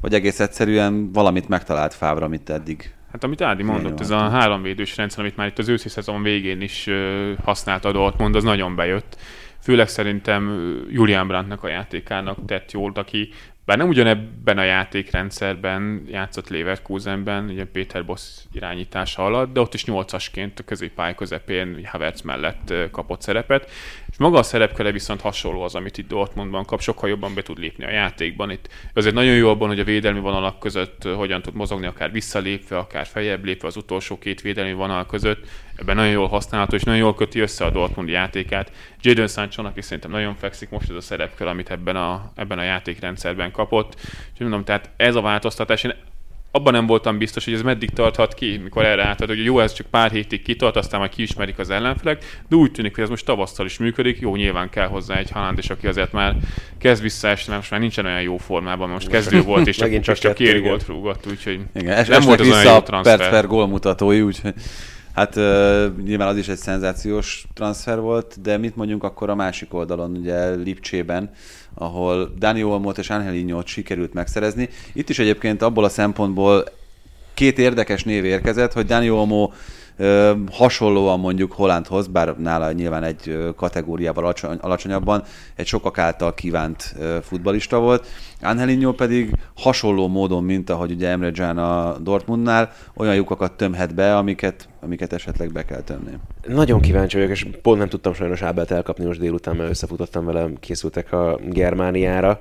vagy egész egyszerűen valamit megtalált Fávra, amit eddig Hát amit Ádi mondott, ez a háromvédős rendszer, amit már itt az őszi szezon végén is használta a Dortmund, az nagyon bejött. Főleg szerintem Julian Brandtnak a játékának tett jól, aki bár nem ugyanebben a játékrendszerben játszott Leverkusenben, ugye Péter Boss irányítása alatt, de ott is nyolcasként a középpály közepén Havertz mellett kapott szerepet, és maga a szerepköre viszont hasonló az, amit itt Dortmundban kap, sokkal jobban be tud lépni a játékban. Itt azért nagyon jó abban, hogy a védelmi vonalak között hogyan tud mozogni, akár visszalépve, akár feljebb lépve az utolsó két védelmi vonal között. Ebben nagyon jól használható, és nagyon jól köti össze a Dortmund játékát. Jadon sancho is szerintem nagyon fekszik most ez a szerepkör, amit ebben a, ebben a játékrendszerben kapott. És mondom, tehát ez a változtatás, én abban nem voltam biztos, hogy ez meddig tarthat ki, mikor erre átad, hogy jó, ez csak pár hétig kitart, aztán majd kiismerik az ellenfelek, de úgy tűnik, hogy ez most tavasszal is működik, jó, nyilván kell hozzá egy Haaland, és aki azért már kezd visszaesni, mert most már nincsen olyan jó formában, most kezdő volt, és csak, csak, csak két gólt rúgott, úgyhogy igen, nem volt az olyan jó transfer. perc per gólmutatói, úgyhogy Hát nyilván az is egy szenzációs transfer volt, de mit mondjunk akkor a másik oldalon, ugye Lipcsében, ahol Dani Olmot és Angelinho-t sikerült megszerezni. Itt is egyébként abból a szempontból két érdekes név érkezett, hogy Dani Olmo hasonlóan mondjuk Hollandhoz, bár nála nyilván egy kategóriával alacsonyabban, egy sokak által kívánt futbalista volt. Angelinho pedig hasonló módon, mint ahogy ugye Emre Can a Dortmundnál, olyan lyukakat tömhet be, amiket, amiket esetleg be kell tömni. Nagyon kíváncsi vagyok, és pont nem tudtam sajnos Ábelt elkapni most délután, mert összefutottam vele, készültek a Germániára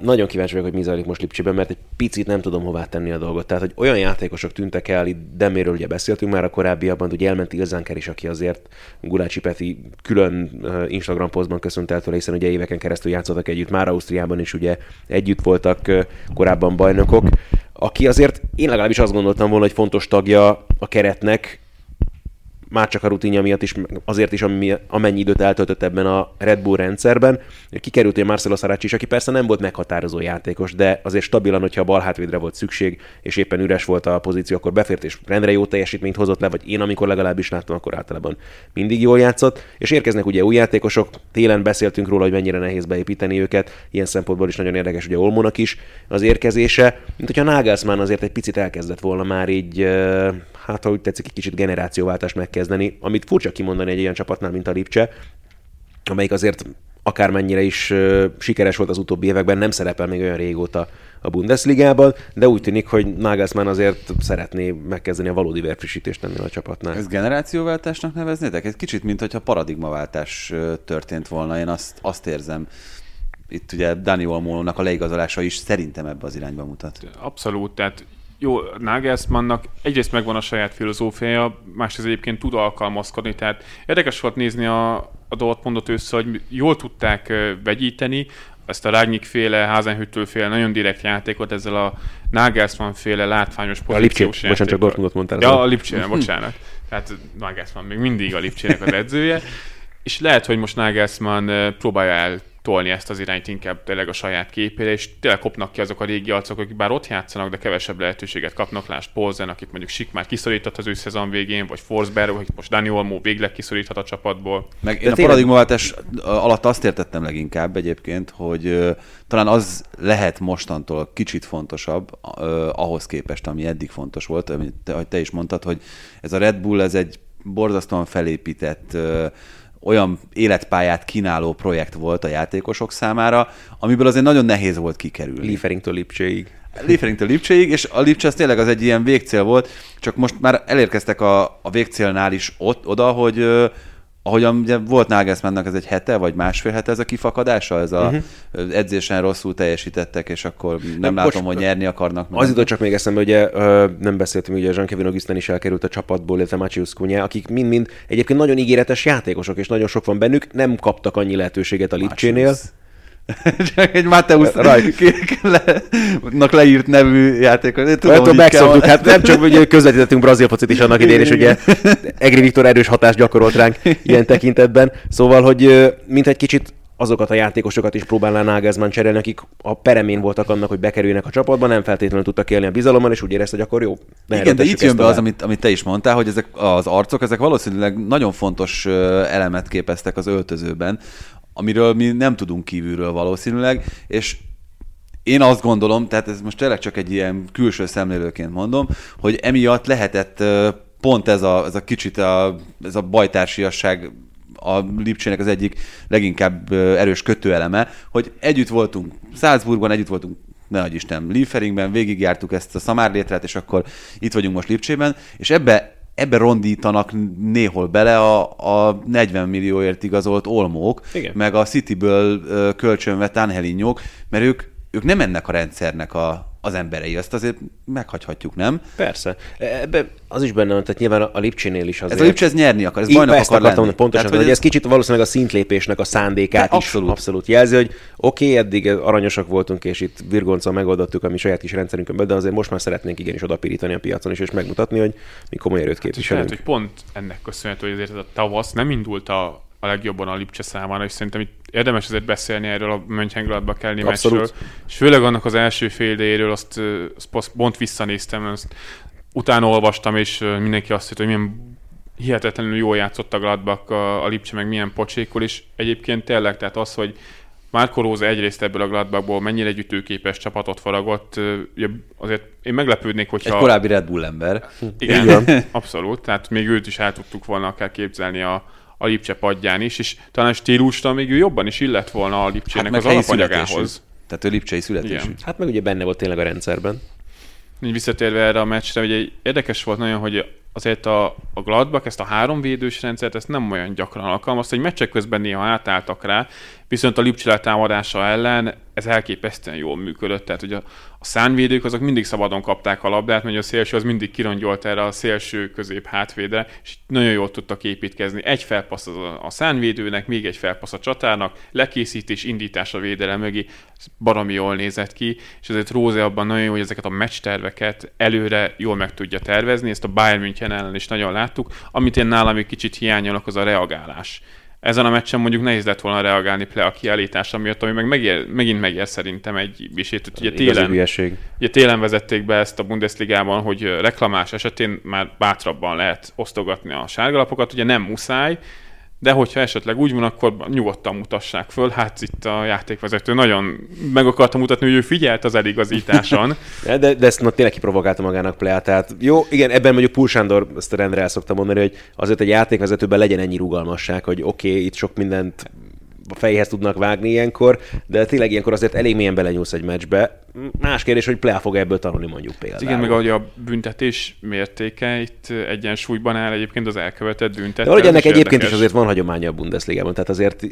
Nagyon kíváncsi vagyok, hogy mi zajlik most Lipcsiben, mert egy picit nem tudom hová tenni a dolgot. Tehát, hogy olyan játékosok tűntek el, itt Deméről ugye beszéltünk már a korábbiakban, hogy elment Ilzánker is, aki azért Gulácsi Peti külön Instagram posztban köszönt el tőle, hiszen ugye éveken keresztül játszottak együtt, már Ausztriában is ugye együtt voltak korábban bajnokok, aki azért én legalábbis azt gondoltam volna, hogy fontos tagja a keretnek, már csak a rutinja miatt is, azért is, ami, amennyi időt eltöltött ebben a Red Bull rendszerben. Kikerült hogy Marcelo Saracchi is, aki persze nem volt meghatározó játékos, de azért stabilan, hogyha a bal hátvédre volt szükség, és éppen üres volt a pozíció, akkor befért és rendre jó teljesítményt hozott le, vagy én amikor legalábbis láttam, akkor általában mindig jól játszott. És érkeznek ugye új játékosok, télen beszéltünk róla, hogy mennyire nehéz beépíteni őket, ilyen szempontból is nagyon érdekes ugye Olmonak is az érkezése, mint hogyha Nagelsmann azért egy picit elkezdett volna már így, hát ha úgy tetszik, egy kicsit generációváltást megkezdeni, amit furcsa kimondani egy ilyen csapatnál, mint a Lipcse, amelyik azért akármennyire is sikeres volt az utóbbi években, nem szerepel még olyan régóta a Bundesligában, de úgy tűnik, hogy Nagelsmann azért szeretné megkezdeni a valódi verfrissítést ennél a csapatnál. Ez generációváltásnak neveznétek? Ez kicsit, mint hogyha paradigmaváltás történt volna, én azt, azt érzem. Itt ugye Dani Olmónak a leigazolása is szerintem ebbe az irányba mutat. Abszolút, tehát jó, Nagelsmannnak egyrészt megvan a saját filozófiája, másrészt egyébként tud alkalmazkodni, tehát érdekes volt nézni a, a Dortmundot össze, hogy jól tudták vegyíteni, ezt a Ragnik féle, Házenhüttől féle nagyon direkt játékot ezzel a Nagelsmann féle látványos pozíciós a Bocsánat, csak Dortmundot mondtál. Ja, a Lipcsére, bocsánat. Tehát Nagelsmann még mindig a Lipcsének az edzője. És lehet, hogy most Nagelsmann próbálja el tolni ezt az irányt inkább tényleg a saját képére, és tényleg kopnak ki azok a régi arcok, akik bár ott játszanak, de kevesebb lehetőséget kapnak. Lásd Polzen, akit mondjuk Sik már kiszorított az ő szezon végén, vagy Forsberg, akit most Dani Olmo végleg kiszoríthat a csapatból. Meg én de a paradigmaváltás alatt azt értettem leginkább egyébként, hogy talán az lehet mostantól kicsit fontosabb uh, ahhoz képest, ami eddig fontos volt, amit te, ahogy te is mondtad, hogy ez a Red Bull, ez egy borzasztóan felépített uh, olyan életpályát kínáló projekt volt a játékosok számára, amiből azért nagyon nehéz volt kikerülni. Lieferingtől Lipcséig. Lieferingtől Lipcséig, és a Lipcse az tényleg az egy ilyen végcél volt, csak most már elérkeztek a, a végcélnál is ott, oda, hogy ahogyan ugye volt Nagelsmannnak ez egy hete, vagy másfél hete ez a kifakadása, ez a uh-huh. edzésen rosszul teljesítettek, és akkor nem, nem látom, most, hogy nyerni akarnak. Az jutott csak még eszembe, ugye nem beszéltünk, ugye Jean-Kevin Augustin is elkerült a csapatból, illetve Macius Kunya, akik mind-mind egyébként nagyon ígéretes játékosok, és nagyon sok van bennük, nem kaptak annyi lehetőséget a Lipcsénél. Csak egy Mateusz nak leírt nevű játékos. Tudom, hogy megszoktuk, hát nem csak hogy közvetítettünk brazil focit is annak idején, és ugye Egri Viktor erős hatást gyakorolt ránk ilyen tekintetben. Szóval, hogy mint egy kicsit azokat a játékosokat is próbálná Nagelsmann cserélni, akik a peremén voltak annak, hogy bekerüljenek a csapatba, nem feltétlenül tudtak élni a bizalommal, és úgy érezte, hogy akkor jó. Igen, de itt jön be az, amit, amit te is mondtál, hogy ezek az arcok, ezek valószínűleg nagyon fontos elemet képeztek az öltözőben, amiről mi nem tudunk kívülről valószínűleg, és én azt gondolom, tehát ez most tényleg csak egy ilyen külső szemlélőként mondom, hogy emiatt lehetett pont ez a, ez a kicsit a, ez a bajtársiasság a Lipcsének az egyik leginkább erős kötőeleme, hogy együtt voltunk Salzburgban, együtt voltunk ne Isten, Lieferingben, végigjártuk ezt a szamárlétrát, és akkor itt vagyunk most Lipcsében, és ebbe ebbe rondítanak néhol bele a, a 40 millióért igazolt olmók, Igen. meg a Cityből kölcsönvett Angelinyók, mert ők, ők nem ennek a rendszernek a, az emberei. Azt azért meghagyhatjuk, nem? Persze. Ebbe az is benne van, tehát nyilván a Lipcsénél is azért. Ez a Lipcse ez nyerni akar, ez bajnok akar lenni. Mondani, pontosan, tehát, hogy ez, ez kicsit valószínűleg a szintlépésnek a szándékát is abszolút. abszolút jelzi, hogy oké, okay, eddig aranyosak voltunk, és itt virgonccal megoldottuk a mi saját kis rendszerünkön, de azért most már szeretnénk igenis odapirítani a piacon is, és megmutatni, hogy mi komoly erőt képviselünk. Hát, hogy pont ennek köszönhető, hogy azért a tavasz nem indult a a legjobban a Lipcse számára, és szerintem itt érdemes azért beszélni erről a Mönchengladbach elleni meccsről, és főleg annak az első fél idejéről, azt, azt pont visszanéztem, azt utána olvastam, és mindenki azt hitt, hogy milyen hihetetlenül jól játszott a Gladbach, a, a Lipcse meg milyen pocsékol, és egyébként tényleg, tehát az, hogy Márko Róza egyrészt ebből a Gladbachból mennyire gyűjtőképes csapatot faragott, azért én meglepődnék, hogyha... Egy korábbi Red Bull ember. Igen, Igen. abszolút, tehát még őt is el tudtuk volna akár képzelni a, a Lipcse padján is, és talán stílustan még ő jobban is illett volna a Lipcsének hát az alapanyagához. Tehát ő Lipcsei születésű. Igen. Hát meg ugye benne volt tényleg a rendszerben. Így visszatérve erre a meccsre, ugye érdekes volt nagyon, hogy azért a, a Gladbach ezt a három védős rendszert ezt nem olyan gyakran alkalmazta, hogy meccsek közben néha átálltak rá, viszont a Lipcse támadása ellen ez elképesztően jól működött, tehát hogy a, a szánvédők azok mindig szabadon kapták a labdát, mert a szélső az mindig kirongyolt erre a szélső közép hátvédre, és nagyon jól tudtak építkezni. Egy felpassz a, a szánvédőnek, még egy felpassz a csatárnak, lekészítés, indítás a védelem mögé, ez baromi jól nézett ki, és ezért Róze abban nagyon jó, hogy ezeket a meccs terveket előre jól meg tudja tervezni, ezt a Bayern München München ellen is nagyon láttuk. Amit én nálam egy kicsit hiányolok, az a reagálás. Ezen a meccsen mondjuk nehéz lett volna reagálni Plea kiállítása miatt, ami meg megér, megint megér szerintem egy bisét. Ugye télen, ugye télen vezették be ezt a Bundesligában, hogy reklamás esetén már bátrabban lehet osztogatni a sárgalapokat, ugye nem muszáj, de hogyha esetleg úgy van, akkor nyugodtan mutassák föl. Hát itt a játékvezető nagyon meg akarta mutatni, hogy ő figyelt az eligazításon. de, de, ezt na, tényleg kiprovokálta magának Plea. Tehát jó, igen, ebben mondjuk Pul Sándor ezt rendre el szokta mondani, hogy azért egy játékvezetőben legyen ennyi rugalmasság, hogy oké, okay, itt sok mindent a fejhez tudnak vágni ilyenkor, de tényleg ilyenkor azért elég mélyen belenyúlsz egy meccsbe. Más kérdés, hogy Plea fog ebből tanulni mondjuk például. Igen, meg ahogy a büntetés mértéke itt egyensúlyban áll egyébként az elkövetett büntetés. De hogy ennek egyébként érdekes. is azért van hagyománya a Bundesligában, tehát azért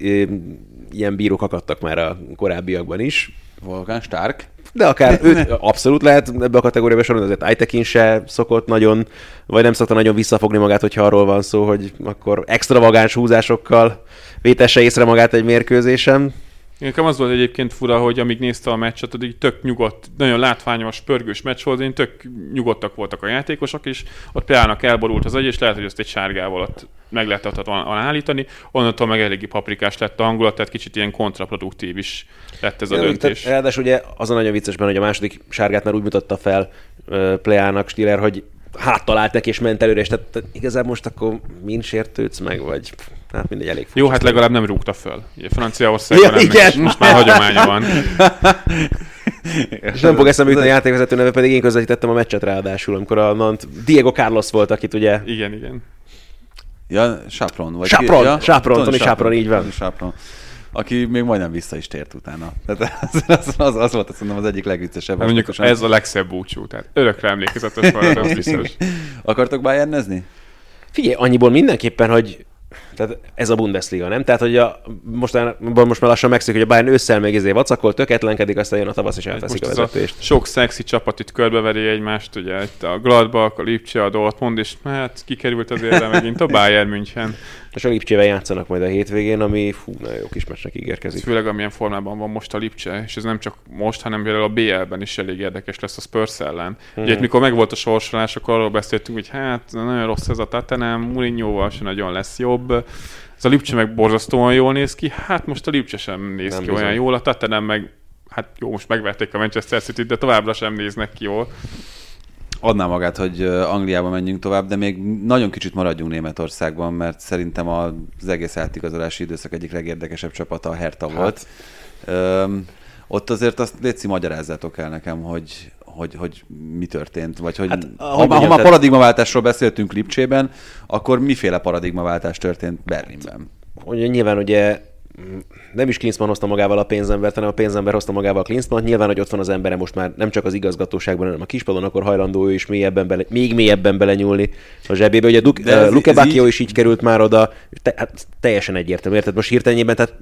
ilyen bírók akadtak már a korábbiakban is. Volgán Stark. De akár ő abszolút lehet ebbe a kategóriába sorolni, azért Aitekin se szokott nagyon, vagy nem szokta nagyon visszafogni magát, hogyha arról van szó, hogy akkor extravagáns húzásokkal vétesse észre magát egy mérkőzésem. Nekem az volt egyébként fura, hogy amíg nézte a meccset, addig tök nyugodt, nagyon látványos, pörgős meccs volt, én tök nyugodtak voltak a játékosok, és ott például elborult az agy, és lehet, hogy ezt egy sárgával ott meg lehetett volna állítani. Onnantól meg eléggé paprikás lett a hangulat, tehát kicsit ilyen kontraproduktív is lett ez a döntés. Tehát, ráadásul ugye az a nagyon viccesben, hogy a második sárgát már úgy mutatta fel uh, Pleának Stiller, hogy háttalált neki és ment előre, és tehát, tehát igazából most akkor mind sértődsz meg, vagy hát mindegy, elég Jó, hát legalább nem rúgta föl. Ugye Franciaországban ja, igen. Most, most már hagyománya van. és nem fog eszembe jutni a játékvezető neve, pedig én közvetítettem a meccset ráadásul, amikor a Nant Diego Carlos volt, akit ugye... Igen, igen. Ja, Sapron. Vagy Sapron, ja? Sapron, Tony Sapron, így van. Sapron aki még majdnem vissza is tért utána. Tehát az, az, az, az volt szerintem az egyik legviccesebb. Hát mondjuk ez a legszebb búcsú, tehát örökre emlékezetes marad, az biztos. Akartok Bayernezni? Figyelj, annyiból mindenképpen, hogy tehát ez a Bundesliga, nem? Tehát, hogy a, most, már, most már lassan megszűnik, hogy a Bayern ősszel még izé vacakol, tökéletlenkedik, aztán jön a tavasz és elteszik a vezetést. A sok szexi csapat itt körbeveri egymást, ugye itt a Gladbach, a Lipcse, a Dortmund, és hát kikerült azért megint a Bayern München. És a Lipcsével játszanak majd a hétvégén, ami fú, nagyon jó kis meccsnek ígérkezik. Főleg amilyen formában van most a Lipcse, és ez nem csak most, hanem például a BL-ben is elég érdekes lesz a Spurs ellen. Hmm. Ugye itt, mikor megvolt a sorsolás, akkor arról beszéltünk, hogy hát nagyon rossz ez a Tottenham, Mourinho-val se nagyon lesz jobb. Ez a Lipcse meg borzasztóan jól néz ki, hát most a Lipcse sem néz nem ki bizony. olyan jól, a Tottenham meg hát jó, most megverték a Manchester city de továbbra sem néznek ki jól adná magát, hogy Angliába menjünk tovább, de még nagyon kicsit maradjunk Németországban, mert szerintem az egész átigazolási időszak egyik legérdekesebb csapata a Hertha hát. volt. Öm, ott azért azt létszi magyarázzátok el nekem, hogy, hogy, hogy mi történt, vagy hogy hát, ha, ha, ha már paradigmaváltásról beszéltünk Lipcsében, akkor miféle paradigmaváltás történt Berlinben? Ugye nyilván ugye nem is Klinsmann hozta magával a pénzembert, hanem a pénzember hozta magával a Klinsmann. Nyilván, hogy ott van az embere most már nem csak az igazgatóságban, hanem a kispadon, akkor hajlandó ő is mélyebben bele, még mélyebben belenyúlni a zsebébe. Ugye Duk, uh, Luke Bacchio így... is így került már oda, te, hát teljesen egyértelmű, érted? Most hirtelenjében, tehát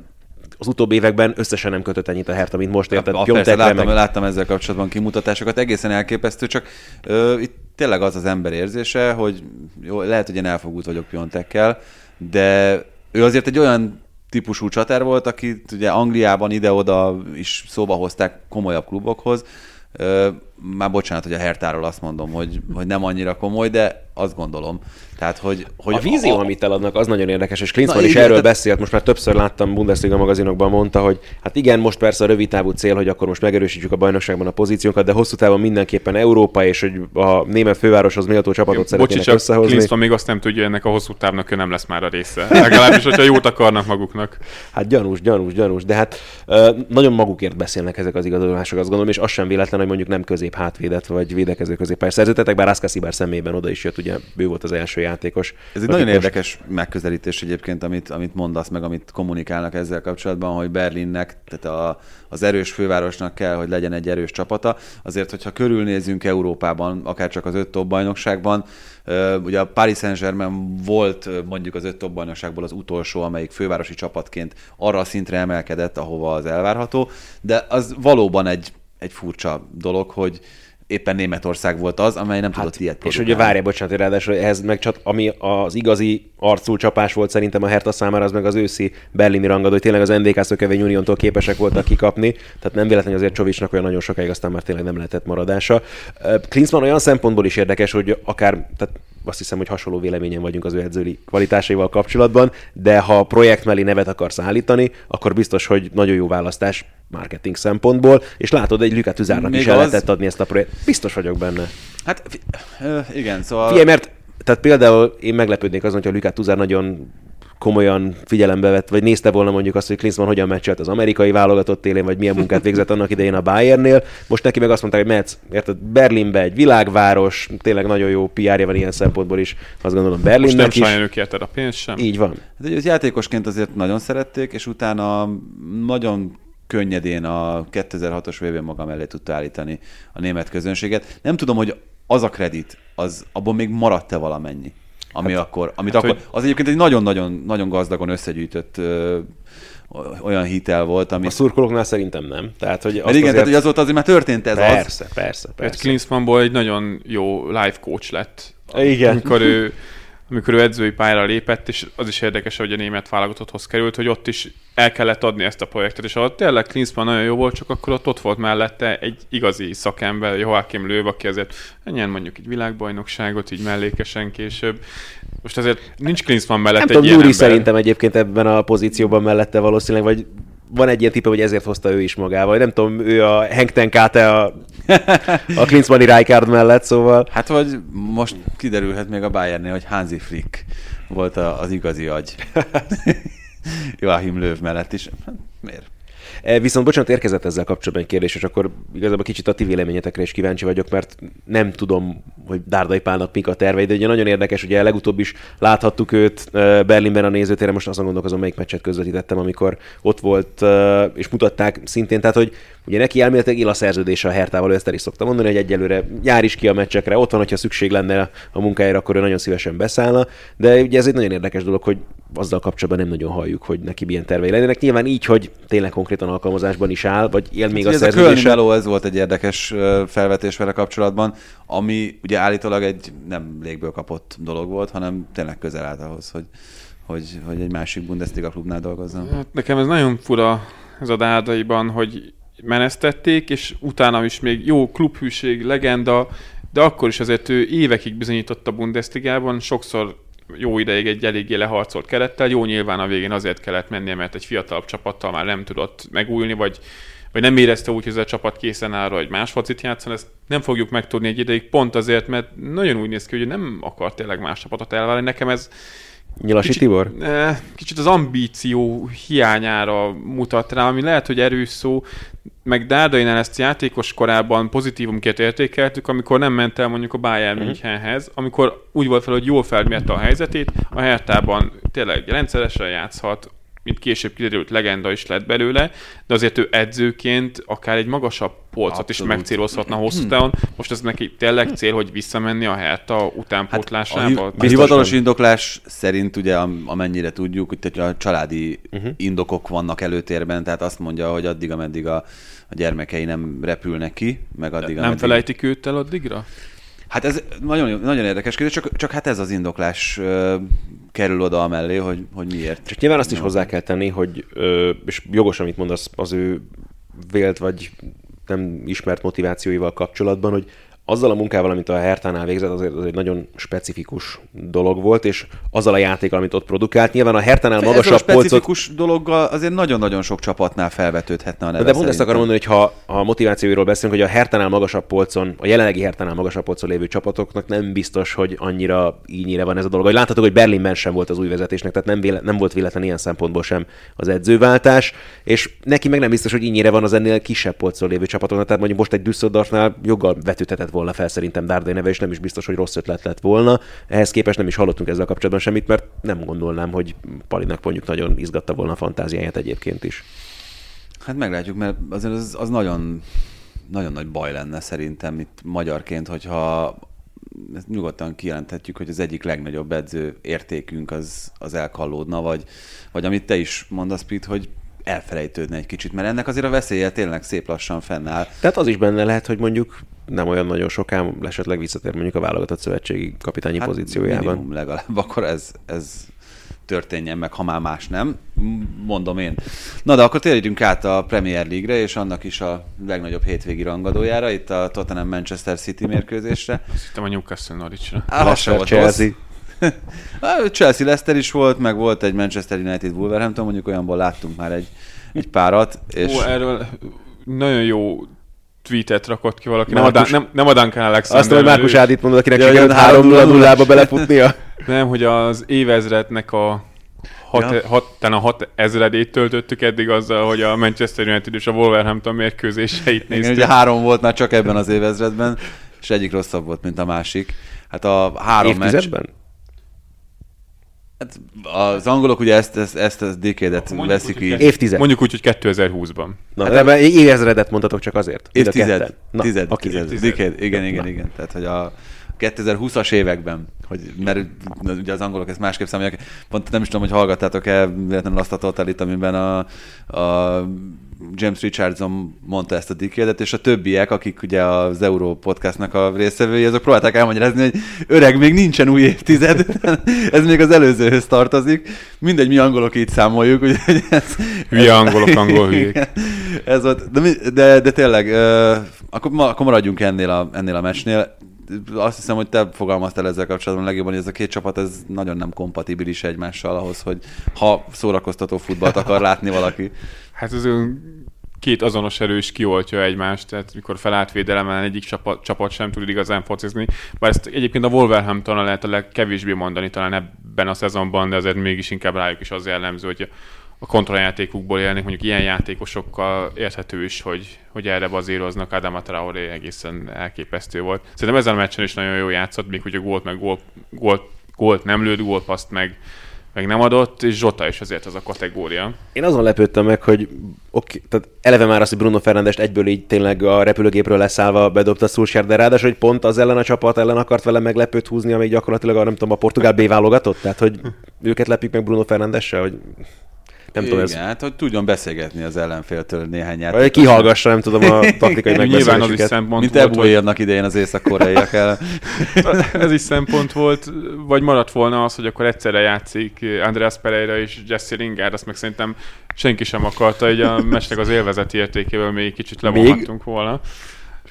az utóbbi években összesen nem kötött ennyit a Hertha, mint most érted. A, persze, láttam, meg... láttam ezzel kapcsolatban kimutatásokat, egészen elképesztő, csak ö, itt tényleg az az ember érzése, hogy jó, lehet, hogy én elfogult vagyok Piontekkel, de ő azért egy olyan típusú csatár volt, akit ugye Angliában ide-oda is szóba hozták komolyabb klubokhoz. Már bocsánat, hogy a Hertáról azt mondom, hogy, hogy nem annyira komoly, de azt gondolom. Tehát, hogy, hogy a vízió, a... amit eladnak, az nagyon érdekes, és Klinsmann is igen, erről tehát... beszélt, most már többször láttam Bundesliga magazinokban mondta, hogy hát igen, most persze a rövid távú cél, hogy akkor most megerősítjük a bajnokságban a pozíciónkat, de hosszú távon mindenképpen Európa és hogy a német fővároshoz méltó csapatot szeretnének Bocsi, összehozni. Klinsmann még azt nem tudja, ennek a hosszú távnak ő nem lesz már a része. Legalábbis, hogyha jót akarnak maguknak. Hát gyanús, gyanús, gyanús, de hát nagyon magukért beszélnek ezek az igazolások, azt gondolom, és az sem véletlen, hogy mondjuk nem közép hátvédet vagy védekező középpályás szerződtetek, bár Aszkaszibár szemében oda is jött, ugye ő volt az első játékos. Ez egy nagyon most... érdekes megközelítés egyébként, amit, amit mondasz, meg amit kommunikálnak ezzel kapcsolatban, hogy Berlinnek, tehát a, az erős fővárosnak kell, hogy legyen egy erős csapata. Azért, hogyha körülnézünk Európában, akár csak az öt top bajnokságban, ugye a Paris Saint-Germain volt mondjuk az öt top bajnokságból az utolsó, amelyik fővárosi csapatként arra a szintre emelkedett, ahova az elvárható, de az valóban egy, egy furcsa dolog, hogy éppen Németország volt az, amely nem hát, tudott ilyet produkálni. És ugye várja, bocsánat, ráadásul ehhez meg csak ami az igazi arcú csapás volt szerintem a Hertha számára, az meg az őszi berlini rangadó, hogy tényleg az NDK Szökevény Uniontól képesek voltak kikapni, tehát nem véletlenül azért Csovicsnak olyan nagyon sokáig aztán már tényleg nem lehetett maradása. Klinsmann olyan szempontból is érdekes, hogy akár tehát azt hiszem, hogy hasonló véleményen vagyunk az ő edzői kvalitásaival kapcsolatban, de ha projekt mellé nevet akarsz állítani, akkor biztos, hogy nagyon jó választás marketing szempontból, és látod, egy Lükát Üzárnak is el lehetett adni ezt a projekt. Biztos vagyok benne. Hát igen, szóval... Figyelj, mert tehát például én meglepődnék azon, hogy a Lükát Tuzár nagyon komolyan figyelembe vett, vagy nézte volna mondjuk azt, hogy Klinsmann hogyan meccselt az amerikai válogatott élén, vagy milyen munkát végzett annak idején a Bayernnél. Most neki meg azt mondták, hogy mehetsz, érted, Berlinbe egy világváros, tényleg nagyon jó PR-ja van ilyen szempontból is, azt gondolom Berlinnek Most nem is. nem a pénzt sem. Így van. Hát, hogy játékosként azért nagyon szerették, és utána nagyon könnyedén a 2006-os vb maga mellé tudta állítani a német közönséget. Nem tudom, hogy az a kredit, az abban még maradt-e valamennyi? Ami hát, akkor, amit hát, akkor, hogy... az egyébként egy nagyon-nagyon nagyon gazdagon összegyűjtött ö, olyan hitel volt, ami... A szurkolóknál szerintem nem. Tehát, hogy azt igen, azért... tehát hogy azóta azért már történt ez persze, az. Persze, persze, persze. Klinsmannból egy nagyon jó life coach lett. Igen. Amikor ő amikor ő edzői pályára lépett, és az is érdekes, hogy a német válogatotthoz került, hogy ott is el kellett adni ezt a projektet, és ahol tényleg Klinsmann nagyon jó volt, csak akkor ott, ott volt mellette egy igazi szakember, Joachim Löw, aki azért ennyien mondjuk egy világbajnokságot, így mellékesen később. Most azért nincs Klinsmann mellett Nem egy tudom, Nuri szerintem egyébként ebben a pozícióban mellette valószínűleg, vagy van egy ilyen tipe, hogy ezért hozta ő is magával. Nem tudom, ő a Henk Tenkáte a, a Klinsmanni Rijkaard mellett, szóval... Hát vagy most kiderülhet még a Bayernnél, hogy Hansi Flick volt a, az igazi agy. Joachim Löw mellett is. Hát, miért? E, viszont bocsánat, érkezett ezzel kapcsolatban egy kérdés, és akkor igazából kicsit a ti véleményetekre is kíváncsi vagyok, mert nem tudom, hogy Dárdai Pálnak mik a tervei, de ugye nagyon érdekes, ugye legutóbb is láthattuk őt e, Berlinben a nézőtéren, most azon gondolkozom, melyik meccset közvetítettem, amikor ott volt, e, és mutatták szintén, tehát hogy Ugye neki elméletileg él a szerződése a Hertával, ő ezt el is szokta mondani, hogy egyelőre jár is ki a meccsekre, ott van, hogyha szükség lenne a munkájára, akkor ő nagyon szívesen beszállna, de ugye ez egy nagyon érdekes dolog, hogy azzal kapcsolatban nem nagyon halljuk, hogy neki milyen tervei lennének. Nyilván így, hogy tényleg konkrétan alkalmazásban is áll, vagy él még hát, a szerződése. Ez a ez volt egy érdekes felvetés vele kapcsolatban, ami ugye állítólag egy nem légből kapott dolog volt, hanem tényleg közel állt ahhoz, hogy, hogy, hogy egy másik Bundesliga klubnál dolgozzon. Hát nekem ez nagyon fura ez a dádaiban, hogy menesztették, és utána is még jó klubhűség, legenda, de akkor is azért ő évekig bizonyított a Bundesligában, sokszor jó ideig egy eléggé leharcolt kerettel, jó nyilván a végén azért kellett mennie, mert egy fiatalabb csapattal már nem tudott megújulni, vagy, vagy nem érezte úgy, hogy ez a csapat készen áll, hogy más focit játszon, ezt nem fogjuk megtudni egy ideig, pont azért, mert nagyon úgy néz ki, hogy nem akar tényleg más csapatot elválni. Nekem ez Nyilasi kicsit, Tibor? Eh, kicsit az ambíció hiányára mutat rá, ami lehet, hogy erős szó, meg Dárdainál ezt játékos korában pozitívumként értékeltük, amikor nem ment el mondjuk a Bayern mhm. Münchenhez, amikor úgy volt fel, hogy jól felmérte a helyzetét, a Hertában tényleg rendszeresen játszhat, mint később kiderült, legenda is lett belőle, de azért ő edzőként akár egy magasabb polcot Abszolút. is megcélozhatna hosszú hmm. távon. Most ez neki tényleg cél, hogy visszamenni a Herta utánpótlásába? Hát a, a hivatalos indoklás szerint ugye amennyire tudjuk, hogy a családi uh-huh. indokok vannak előtérben, tehát azt mondja, hogy addig, ameddig a, a gyermekei nem repülnek ki, meg addig, Nem felejtik őt el addigra? Hát ez nagyon, nagyon érdekes kérdés, csak, csak hát ez az indoklás ö, kerül oda mellé, hogy, hogy miért. Csak nyilván azt is hozzá kell tenni, hogy, ö, és jogos, amit mondasz, az ő vélt vagy nem ismert motivációival kapcsolatban, hogy azzal a munkával, amit a Hertánál végzett, azért az egy nagyon specifikus dolog volt, és azzal a játékkal, amit ott produkált. Nyilván a Hertánál magasabb polcot... specifikus polcot... dologgal azért nagyon-nagyon sok csapatnál felvetődhetne a neve De pont ezt akarom mondani, hogy ha a motivációiról beszélünk, hogy a Hertánál magasabb polcon, a jelenlegi Hertánál magasabb polcon lévő csapatoknak nem biztos, hogy annyira ínyire van ez a dolog. Hogy láthatok, hogy Berlinben sem volt az új vezetésnek, tehát nem, véle, nem volt véletlen ilyen szempontból sem az edzőváltás, és neki meg nem biztos, hogy ínyire van az ennél kisebb polcon lévő csapatoknak. Tehát mondjuk most egy Düsseldorfnál joggal vetődhetett volna fel szerintem Dárdai neve, és nem is biztos, hogy rossz ötlet lett volna. Ehhez képest nem is hallottunk ezzel kapcsolatban semmit, mert nem gondolnám, hogy Palinak mondjuk nagyon izgatta volna a fantáziáját egyébként is. Hát meglátjuk, mert azért az, az nagyon, nagyon nagy baj lenne szerintem itt magyarként, hogyha ezt nyugodtan kijelenthetjük, hogy az egyik legnagyobb edző értékünk az, az elkallódna, vagy, vagy amit te is mondasz, Pete, hogy elfelejtődne egy kicsit, mert ennek azért a veszélye tényleg szép lassan fennáll. Tehát az is benne lehet, hogy mondjuk nem olyan nagyon sokán esetleg visszatér mondjuk a válogatott szövetségi kapitányi hát pozíciójában. legalább akkor ez, ez történjen meg, ha már más nem, mondom én. Na de akkor térjünk át a Premier League-re, és annak is a legnagyobb hétvégi rangadójára, itt a Tottenham Manchester City mérkőzésre. Azt hittem a Newcastle Norwichra. Volt Chelsea. Á, Chelsea Leicester is volt, meg volt egy Manchester United Wolverhampton, mondjuk olyanból láttunk már egy, egy párat. És... Ó, erről nagyon jó tweetet rakott ki valaki. Nem, Márkus- a, Dan- nem, nem a Duncan Alexander. Azt, hogy Márkus Ádit mondod, akinek Ja, sikerült jön 3 0 3-0-0 0 belefutnia. Nem, hogy az évezrednek a hat, Ja. hat, talán a hat ezredét töltöttük eddig azzal, hogy a Manchester United és a Wolverhampton mérkőzéseit Igen, néztük. ugye három volt már csak ebben az évezredben, és egyik rosszabb volt, mint a másik. Hát a három meccs... Hát az angolok ugye ezt, ezt, ezt a decade-et Mondjuk veszik úgy, így. Évtized. Mondjuk úgy, hogy 2020-ban. Na, hát ebben évezredet mondhatok csak azért. Évtized. ketten. Na, Tized, oké. tized, decade. Igen, igen, igen. Tehát, hogy a 2020-as években, hogy, mert ugye az angolok ezt másképp számolják. Pont nem is tudom, hogy hallgattátok-e véletlenül azt a totalit, amiben a, a James Richardson mondta ezt a decade és a többiek, akik ugye az Euro podcastnak a résztvevői, azok próbálták elmagyarázni, hogy öreg, még nincsen új évtized, ez még az előzőhöz tartozik. Mindegy, mi angolok így számoljuk, úgyhogy ez, Hülye angolok, angol hülyék. Ez volt, de, de, de tényleg, uh, akkor, ma, akkor maradjunk ennél a, ennél a meccsnél. Azt hiszem, hogy te fogalmaztál ezzel kapcsolatban legjobban, hogy ez a két csapat ez nagyon nem kompatibilis egymással ahhoz, hogy ha szórakoztató futballt akar látni valaki. Hát olyan két azonos erős kioltja egymást, tehát mikor felállt védelemmel egyik csapat, csapat sem tud igazán focizni. Bár ezt egyébként a Wolverhampton lehet a legkevésbé mondani talán ebben a szezonban, de azért mégis inkább rájuk is az jellemző, hogy a kontrajátékukból élnek, mondjuk ilyen játékosokkal érthető is, hogy, hogy erre bazíroznak. Adama Traoré egészen elképesztő volt. Szerintem ezen a meccsen is nagyon jó játszott, még hogy a gólt meg gólt, gólt, gólt nem lőtt, gólpaszt meg, meg nem adott, és Zsota is azért az a kategória. Én azon lepődtem meg, hogy oké, tehát eleve már az, hogy Bruno Fernandes egyből így tényleg a repülőgépről leszállva bedobta Szulsár, de ráadásul, hogy pont az ellen a csapat ellen akart vele meglepőt húzni, amíg gyakorlatilag a, nem tudom, a portugál B válogatott, tehát hogy őket lepjük meg Bruno Fernandessel, hogy nem tudom, ez Igen, hát hogy tudjon beszélgetni az ellenféltől néhány vagy játékos. kihallgassa, nem tudom, a taktikai Nyilván az is szempont Mint volt, hogy idején az észak-koreaiak el. ez is szempont volt, vagy maradt volna az, hogy akkor egyszerre játszik Andreas Pereira és Jesse Lingard, azt meg szerintem senki sem akarta, hogy a mesnek az élvezeti értékéből még kicsit levonhattunk volna.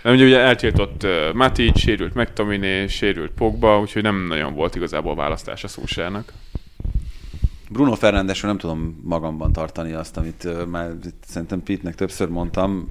De ugye, ugye eltiltott uh, Matic, sérült McTominay, sérült Pogba, úgyhogy nem nagyon volt igazából választás a Szúsárnak. Bruno Fernandesről nem tudom magamban tartani azt, amit uh, már szerintem Pitnek többször mondtam.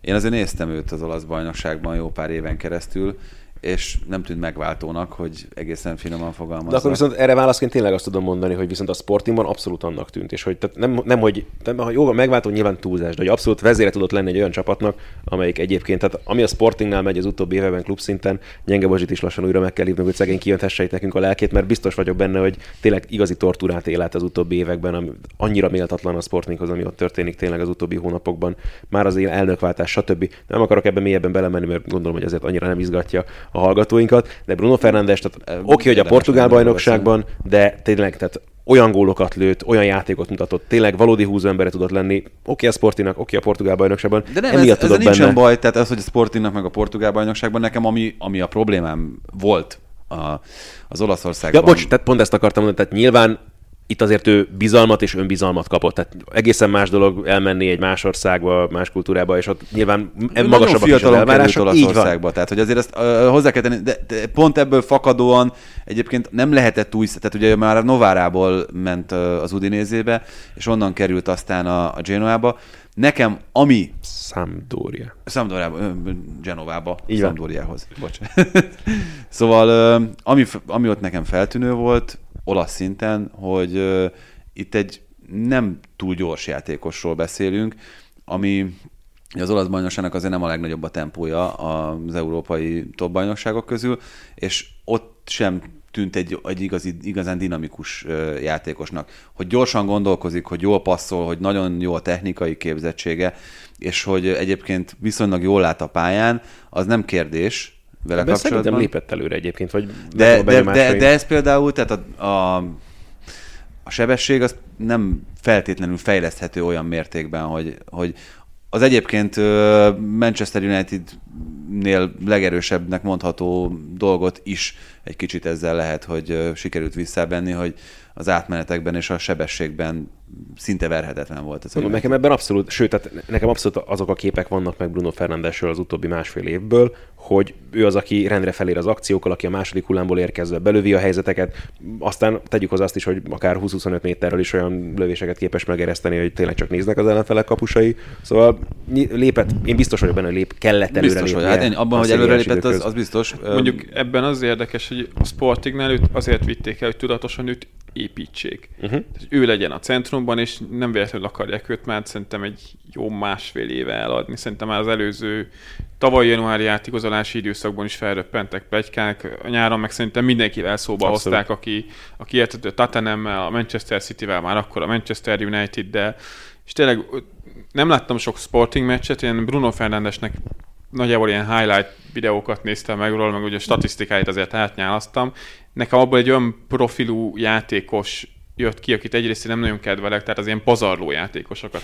Én azért néztem őt az olasz bajnokságban jó pár éven keresztül, és nem tűnt megváltónak, hogy egészen finoman fogalmazza. De akkor viszont erre válaszként tényleg azt tudom mondani, hogy viszont a Sportingban abszolút annak tűnt, és hogy tehát nem, nem, hogy nem, ha jó, van, megváltó nyilván túlzás, de hogy abszolút vezére tudott lenni egy olyan csapatnak, amelyik egyébként, tehát ami a Sportingnál megy az utóbbi években klubszinten, Gyenge Bozsit is lassan újra meg kell hívnunk, hogy szegény kijönthesse itt nekünk a lelkét, mert biztos vagyok benne, hogy tényleg igazi tortúrát él át az utóbbi években, ami annyira méltatlan a Sportinghoz, ami ott történik tényleg az utóbbi hónapokban, már az elnökváltás, stb. Nem akarok ebben mélyebben belemenni, mert gondolom, hogy azért annyira nem izgatja a hallgatóinkat, de Bruno Fernandes, tehát oké, hogy a portugál bajnokságban, de tényleg, tehát olyan gólokat lőtt, olyan játékot mutatott, tényleg valódi húzó embere tudott lenni, oké a Sportinak, oké a portugál bajnokságban, De nem, ez, emiatt ezzel tudott nincsen benne. baj, tehát az, hogy a Sportingnak meg a portugál bajnokságban nekem, ami, ami a problémám volt a, az Olaszországban. Ja, bocs, tehát pont ezt akartam mondani, tehát nyilván itt azért ő bizalmat és önbizalmat kapott. Tehát egészen más dolog elmenni egy más országba, más kultúrába, és ott nyilván Ő magasabbak is az elvárások. Így van. Tehát hogy azért ezt uh, hozzá kell tenni, de, de pont ebből fakadóan egyébként nem lehetett új, tehát ugye már a Novárából ment az Udinézébe, és onnan került aztán a, a Genoába. Nekem, ami Sampdoria. Sampdoriába, ö, Genovába. Sampdoriához. Bocs. szóval, ö, ami, ami ott nekem feltűnő volt, olasz szinten, hogy itt egy nem túl gyors játékosról beszélünk, ami az olasz bajnokságnak azért nem a legnagyobb a tempója az európai top bajnokságok közül, és ott sem tűnt egy, egy igazi, igazán dinamikus játékosnak. Hogy gyorsan gondolkozik, hogy jól passzol, hogy nagyon jó a technikai képzettsége, és hogy egyébként viszonylag jól lát a pályán, az nem kérdés vele Ebben szerintem kapcsolatban. lépett előre egyébként, vagy De, de, de, de ez például, tehát a, a, a sebesség az nem feltétlenül fejleszthető olyan mértékben, hogy, hogy az egyébként Manchester United-nél legerősebbnek mondható dolgot is egy kicsit ezzel lehet, hogy sikerült visszabenni, hogy az átmenetekben és a sebességben szinte verhetetlen volt. Ez Mondom, nekem ebben abszolút, sőt, tehát nekem abszolút azok a képek vannak meg Bruno Fernandesről az utóbbi másfél évből, hogy ő az, aki rendre felér az akciókkal, aki a második hullámból érkezve belövi a helyzeteket, aztán tegyük az azt is, hogy akár 20-25 méterről is olyan lövéseket képes megereszteni, hogy tényleg csak néznek az ellenfelek kapusai. Szóval lépett, én biztos vagyok benne, hogy lép, kellett előre biztos, hogy, hát én abban, hogy előre lépett, az, az biztos. Mondjuk ebben az érdekes, hogy a Sportingnál őt azért vitték el, hogy tudatosan őt építsék. Uh-huh. Tehát, ő legyen a centrumban, és nem véletlenül akarják őt már szerintem egy jó másfél éve eladni. Szerintem már az előző tavaly januári átigazolási időszakban is felröppentek plegykák. A nyáron meg szerintem mindenkivel szóba Abszolút. hozták, aki, aki értett a Tottenhammel, a Manchester City-vel, már akkor a Manchester United-del, és tényleg nem láttam sok sporting meccset, én Bruno Fernandesnek nagyjából ilyen highlight videókat néztem meg róla, meg ugye a statisztikáit azért átnyálasztam. Nekem abból egy olyan profilú játékos jött ki, akit egyrészt nem nagyon kedvelek, tehát az ilyen pazarló játékosokat.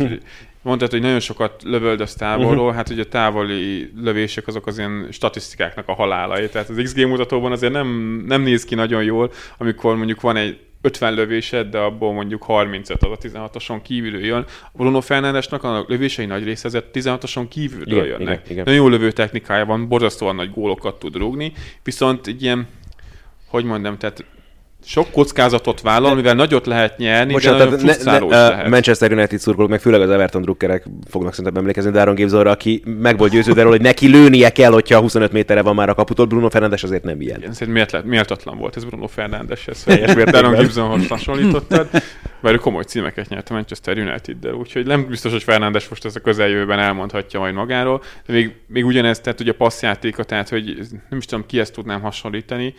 Mondtad, hogy nagyon sokat lövöldöz távolról, uh-huh. hát ugye a távoli lövések azok az ilyen statisztikáknak a halálai, tehát az XG mutatóban azért nem, nem néz ki nagyon jól, amikor mondjuk van egy 50 lövésed, de abból mondjuk 35 az a 16-oson kívülről jön. A Bruno Fernándesnak a lövései nagy része ezért 16-oson kívülről igen, jönnek. Igen, igen. Nagyon jó lövő technikája van, borzasztóan nagy gólokat tud rúgni, viszont egy ilyen, hogy mondjam, tehát sok kockázatot vállal, mivel nagyot lehet nyerni, Bocsánat, de nagyon ne, ne, lehet. Manchester United szurkolók, meg főleg az Everton drukkerek fognak szerintem emlékezni Daron Gibsonra, aki meg volt győződve hogy neki lőnie kell, hogyha 25 méterre van már a kaputól. Bruno Fernandes azért nem ilyen. Igen, szerintem miért, méltatlan volt ez Bruno Fernandes, ez helyes, Daron Gibsonhoz hasonlítottad, mert ő komoly címeket nyert a Manchester United-del, úgyhogy nem biztos, hogy Fernandes most ezt a közeljövőben elmondhatja majd magáról, de még, még ugyanezt, tehát ugye a passzjátéka, tehát hogy nem is tudom, ki ezt tudnám hasonlítani,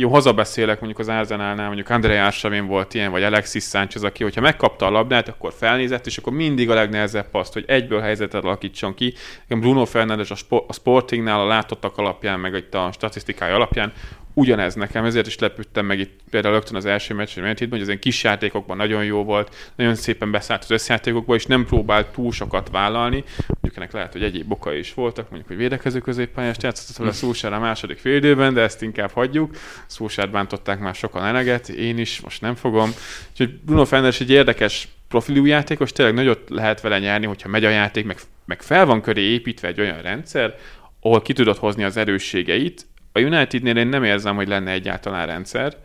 jó, hazabeszélek mondjuk az Arsenalnál, mondjuk André Arsavin volt ilyen, vagy Alexis Sánchez, aki, hogyha megkapta a labdát, akkor felnézett, és akkor mindig a legnehezebb paszt, hogy egyből helyzetet alakítson ki. Bruno Fernandes a Sportingnál a látottak alapján, meg itt a statisztikai alapján ugyanez nekem, ezért is lepődtem meg itt például rögtön az első meccsen, mert itt, hogy az ilyen kis játékokban nagyon jó volt, nagyon szépen beszállt az összjátékokba, és nem próbált túl sokat vállalni. Mondjuk ennek lehet, hogy egyéb okai is voltak, mondjuk, hogy védekező középpályást játszott a Szúsár a második fél de ezt inkább hagyjuk. Szúsárt bántották már sokan eleget, én is, most nem fogom. Úgyhogy Bruno Fernandes egy érdekes profilú játékos, tényleg nagyot lehet vele nyerni, hogyha megy a játék, meg, meg fel van köré építve egy olyan rendszer, ahol ki tudod hozni az erősségeit, a Unitednél én nem érzem, hogy lenne egyáltalán rendszer,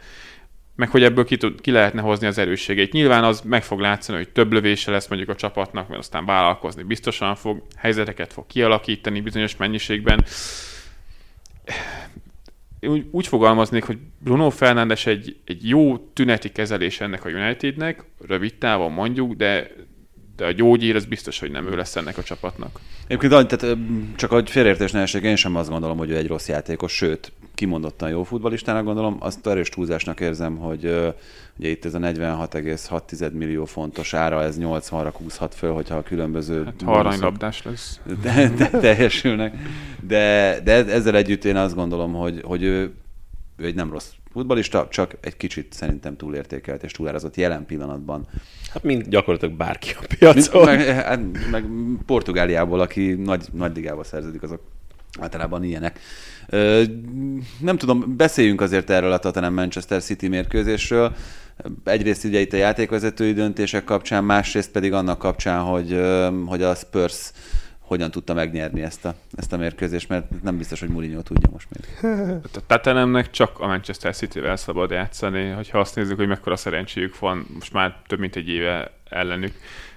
meg hogy ebből ki, tud, ki lehetne hozni az erősségeit. Nyilván az meg fog látszani, hogy több lövése lesz mondjuk a csapatnak, mert aztán vállalkozni biztosan fog, helyzeteket fog kialakítani bizonyos mennyiségben. Úgy, úgy fogalmaznék, hogy Bruno Fernandes egy, egy jó tüneti kezelés ennek a Unitednek, rövid távon mondjuk, de de a gyógyír az biztos, hogy nem ő lesz ennek a csapatnak. Egyébként tehát csak hogy félreértés ne esik, én sem azt gondolom, hogy ő egy rossz játékos, sőt, kimondottan jó futballistának gondolom, azt erős túlzásnak érzem, hogy ugye itt ez a 46,6 millió fontos ára, ez 80-ra húzhat föl, hogyha a különböző... Hát aranylabdás lesz. De, de, teljesülnek. De, de ezzel együtt én azt gondolom, hogy, hogy ő, ő egy nem rossz futbalista, csak egy kicsit szerintem túlértékelt és túlárazott jelen pillanatban. Hát mind gyakorlatilag bárki a piacon. Meg, hát, meg Portugáliából, aki nagy, nagy ligába szerződik, azok általában ilyenek. Ö, nem tudom, beszéljünk azért erről a Tottenham Manchester City mérkőzésről. Egyrészt ugye itt a játékvezetői döntések kapcsán, másrészt pedig annak kapcsán, hogy, hogy a Spurs hogyan tudta megnyerni ezt a, ezt a mérkőzést, mert nem biztos, hogy Mourinho tudja most még. A Tottenhamnek csak a Manchester City-vel szabad játszani, hogyha azt nézzük, hogy mekkora szerencséjük van most már több mint egy éve ellenük.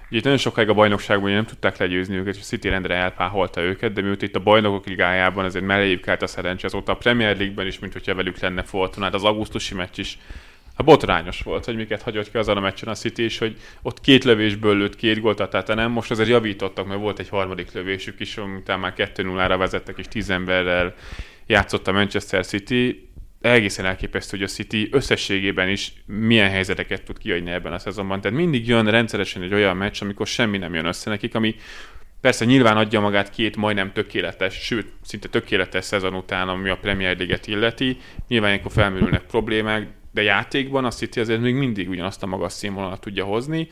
Ugye itt nagyon sokáig a bajnokságban nem tudták legyőzni őket, és a City rendre elpáholta őket, de miután itt a bajnokok ligájában azért melléjük állt a szerencse, azóta a Premier League-ben is, mint hogyha velük lenne Fortuna, hát az augusztusi meccs is hát botrányos volt, hogy miket hagyott ki azon a meccsen a City, és hogy ott két lövésből lőtt két gólt a nem, most azért javítottak, mert volt egy harmadik lövésük is, utána már 2-0-ra vezettek, és 10 emberrel játszott a Manchester City. Egészen elképesztő, hogy a City összességében is milyen helyzeteket tud kiadni ebben a szezonban. Tehát mindig jön rendszeresen egy olyan meccs, amikor semmi nem jön össze nekik, ami Persze nyilván adja magát két majdnem tökéletes, sőt, szinte tökéletes szezon után, ami a Premier League-et illeti. Nyilván ilyenkor felmerülnek problémák, de játékban a City azért még mindig ugyanazt a magas színvonalat tudja hozni,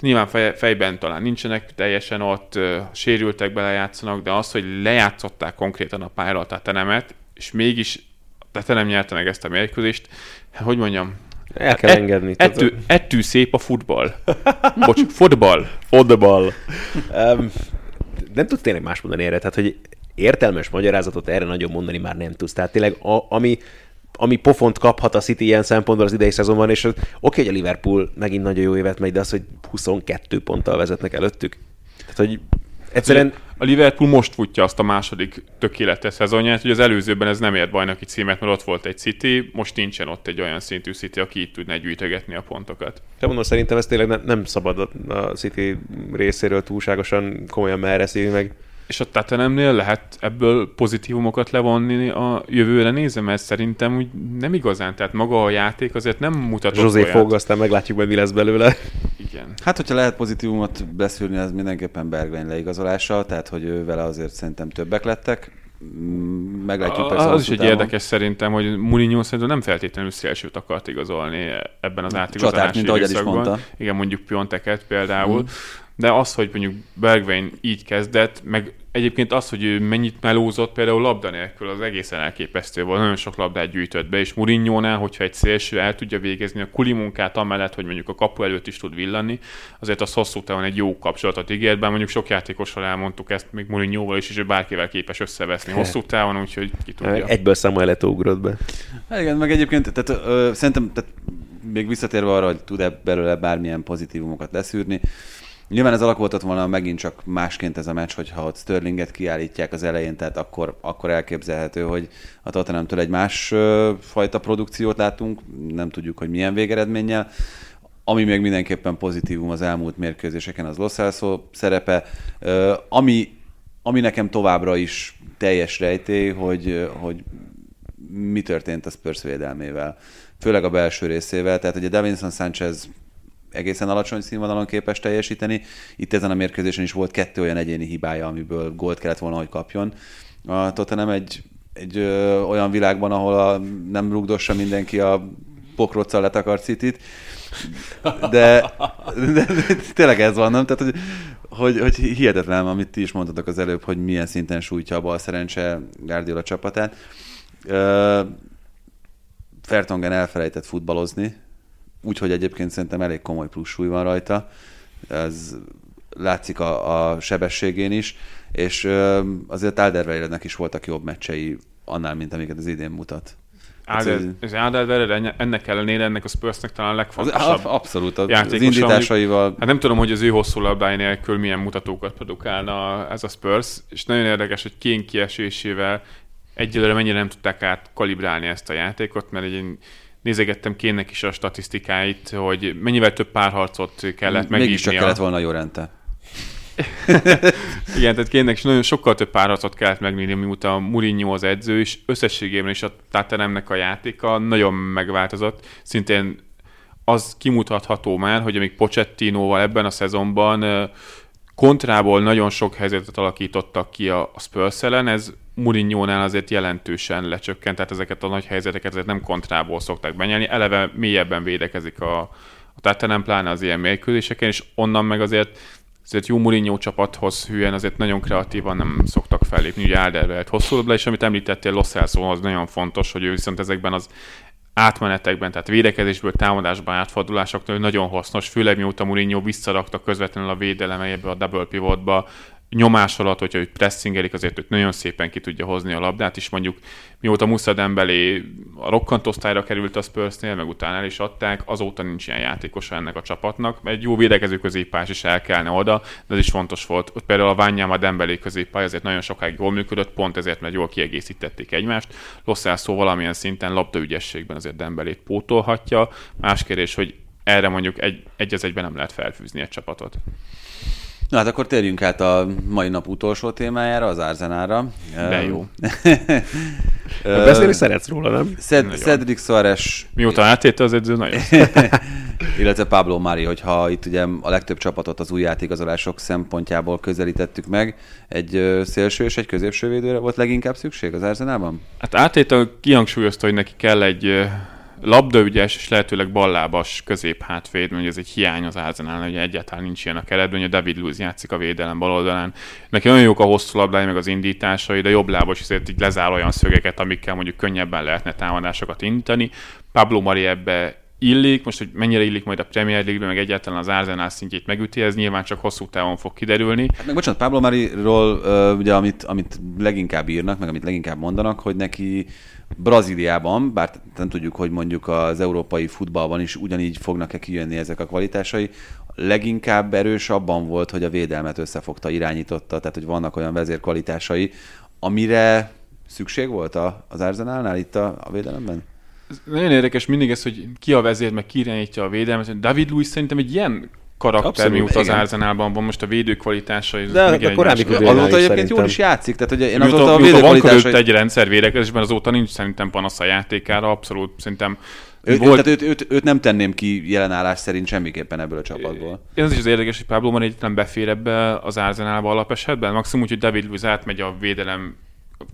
nyilván fej, fejben talán nincsenek teljesen ott, sérültek belejátszanak, de az, hogy lejátszották konkrétan a pályára a tetenemet, és mégis a nem nyerte meg ezt a mérkőzést, hogy mondjam, el kell et, engedni. Ettő, ettű szép a futball. Bocs, fotball. Fotball. um, nem tudsz tényleg más mondani erre, tehát hogy értelmes magyarázatot erre nagyon mondani már nem tudsz. Tehát tényleg a, ami, ami pofont kaphat a City ilyen szempontból az idei szezonban, és oké, hogy a Liverpool megint nagyon jó évet megy, de az, hogy 22 ponttal vezetnek előttük. Tehát, hogy egyszerűen... A Liverpool most futja azt a második tökéletes szezonját, hogy az előzőben ez nem ért bajnoki címet, mert ott volt egy City, most nincsen ott egy olyan szintű City, aki itt tudna gyűjtögetni a pontokat. De mondom, szerintem ez tényleg nem szabad a City részéről túlságosan komolyan merre meg. És a Tatanemnél lehet ebből pozitívumokat levonni a jövőre nézve, mert szerintem úgy nem igazán, tehát maga a játék azért nem mutat Zsuzé fog, aztán meglátjuk majd, mi lesz belőle. Igen. Hát, hogyha lehet pozitívumot beszűrni, az mindenképpen Bergwijn leigazolása, tehát, hogy ő vele azért szerintem többek lettek. Meglátjuk persze. Az is egy érdekes szerintem, hogy Mourinho szerintem nem feltétlenül szélsőt akart igazolni ebben az átigazolási Csatát, mint ahogy is mondta. Igen, mondjuk Pionteket például. Mm de az, hogy mondjuk Bergwijn így kezdett, meg egyébként az, hogy ő mennyit melózott például labda nélkül, az egészen elképesztő volt. Nagyon sok labdát gyűjtött be, és Mourinho-nál, hogyha egy szélső el tudja végezni a kuli munkát, amellett, hogy mondjuk a kapu előtt is tud villani, azért az hosszú távon egy jó kapcsolatot ígért, bár mondjuk sok játékossal elmondtuk ezt még Mourinho-val is, és ő bárkivel képes összeveszni hosszú távon, úgyhogy ki tudja. Egyből Samuel ugrott be. Hát igen, meg egyébként tehát, ö, szerintem tehát még visszatérve arra, hogy tud-e belőle bármilyen pozitívumokat leszűrni, Nyilván ez alakultott volna megint csak másként ez a meccs, hogyha ott Sterlinget kiállítják az elején, tehát akkor, akkor elképzelhető, hogy a Tottenhamtől egy más fajta produkciót látunk, nem tudjuk, hogy milyen végeredménnyel. Ami még mindenképpen pozitívum az elmúlt mérkőzéseken, az Los Celso szerepe. Ami, ami nekem továbbra is teljes rejtély, hogy, hogy mi történt a Spurs védelmével. Főleg a belső részével. Tehát ugye Davinson Sanchez egészen alacsony színvonalon képes teljesíteni. Itt ezen a mérkőzésen is volt kettő olyan egyéni hibája, amiből gólt kellett volna, hogy kapjon. A Tottenham egy, egy ö, olyan világban, ahol a, nem rugdossa mindenki a pokrocsal letakart City-t, de, de, de, tényleg ez van, nem? Tehát, hogy, hogy, hogy hihetetlen, amit ti is mondtatok az előbb, hogy milyen szinten sújtja a bal szerencse Guardiola csapatát. Fertongen elfelejtett futballozni, úgyhogy egyébként szerintem elég komoly pluszsúly van rajta. Ez látszik a, a sebességén is, és azért Alderweireldnek is voltak jobb meccsei annál, mint amiket az idén mutat. Az Alderweireld ennek ellenére ennek a Spursnek talán a legfontosabb az, Abszolút, az, az indításaival. Hát nem tudom, hogy az ő hosszú labdái nélkül milyen mutatókat produkálna ez a Spurs, és nagyon érdekes, hogy kén kiesésével egyelőre mennyire nem tudták át kalibrálni ezt a játékot, mert egy nézegettem kénnek is a statisztikáit, hogy mennyivel több párharcot kellett megírnia. Mégis csak kellett volna jó rente. Igen, tehát kénnek is nagyon sokkal több párharcot kellett megnézni, miután Mourinho az edző, és összességében is a Tatanemnek a játéka nagyon megváltozott. Szintén az kimutatható már, hogy amíg Pochettinóval ebben a szezonban kontrából nagyon sok helyzetet alakítottak ki a, Spurs ellen, ez Mourinho-nál azért jelentősen lecsökkent, tehát ezeket a nagy helyzeteket azért nem kontrából szokták benyelni, eleve mélyebben védekezik a, a Tottenham pláne az ilyen mérkőzéseken, és onnan meg azért azért jó Mourinho csapathoz hülyen azért nagyon kreatívan nem szoktak fellépni, ugye Alderweireld hosszú le, és amit említettél, Los az nagyon fontos, hogy ő viszont ezekben az átmenetekben, tehát védekezésből támadásban átfordulásoknál nagyon hasznos, főleg mióta Mourinho visszarakta közvetlenül a védelem a double pivotba, nyomás alatt, hogyha őt pressingelik, azért őt nagyon szépen ki tudja hozni a labdát, és mondjuk mióta Musa Dembélé a rokkantosztályra került a Spursnél, meg utána el is adták, azóta nincs ilyen játékosa ennek a csapatnak. Egy jó védekező középpás is el kellene oda, de ez is fontos volt. Ott például a Ványám a Dembélé középpály azért nagyon sokáig jól működött, pont ezért, mert jól kiegészítették egymást. Losszál szó valamilyen szinten labdaügyességben azért Dembélét pótolhatja. Más kérdés, hogy erre mondjuk egy, egy az egyben nem lehet felfűzni egy csapatot. Na hát akkor térjünk át a mai nap utolsó témájára, az Arzenára. De jó. Beszélni szeretsz róla, nem? Ced- Cedric Soares... Mióta átétte az edző, nagyon. Illetve Pablo Mari, hogyha itt ugye a legtöbb csapatot az új játékazolások szempontjából közelítettük meg, egy szélső és egy középső védőre volt leginkább szükség az Arzenában? Hát átétel kihangsúlyozta, hogy neki kell egy labdaügyes és lehetőleg ballábas középhátvéd, mert ez egy hiány az Arsenal, ugye egyáltalán nincs ilyen a keretben, a David Luiz játszik a védelem bal oldalán. Neki nagyon jók a hosszú labdái, meg az indításai, de jobb lábas azért így lezár olyan szögeket, amikkel mondjuk könnyebben lehetne támadásokat indítani. Pablo Mari ebbe illik, most, hogy mennyire illik majd a Premier League-ben, meg egyáltalán az Arsenal szintjét megüti, ez nyilván csak hosszú távon fog kiderülni. Hát meg bocsánat, Pablo Mariról, ugye amit, amit leginkább írnak, meg amit leginkább mondanak, hogy neki Brazíliában, bár nem tudjuk, hogy mondjuk az európai futballban is ugyanígy fognak-e kijönni ezek a kvalitásai, leginkább erős abban volt, hogy a védelmet összefogta, irányította, tehát hogy vannak olyan vezérkvalitásai, amire szükség volt az Arsenalnál itt a, a védelemben? Ez nagyon érdekes mindig ez, hogy ki a vezér, meg ki irányítja a védelmet. David Luiz szerintem egy ilyen karakter, Abszolút, mióta az Arsenalban van, most a védő kvalitása. De a korábbi Azóta egyébként jól is játszik, tehát hogy én azóta a védő kvalitásai... egy rendszer védekezésben, azóta nincs szerintem panasz a játékára, abszolút szerintem ő, volt... tehát őt, őt, őt, nem tenném ki jelenállás szerint semmiképpen ebből a csapatból. Ez is az érdekes, hogy Pablo Mari nem befér ebbe az Arsenalba alapesetben. Maximum úgy, hogy David Luiz átmegy a védelem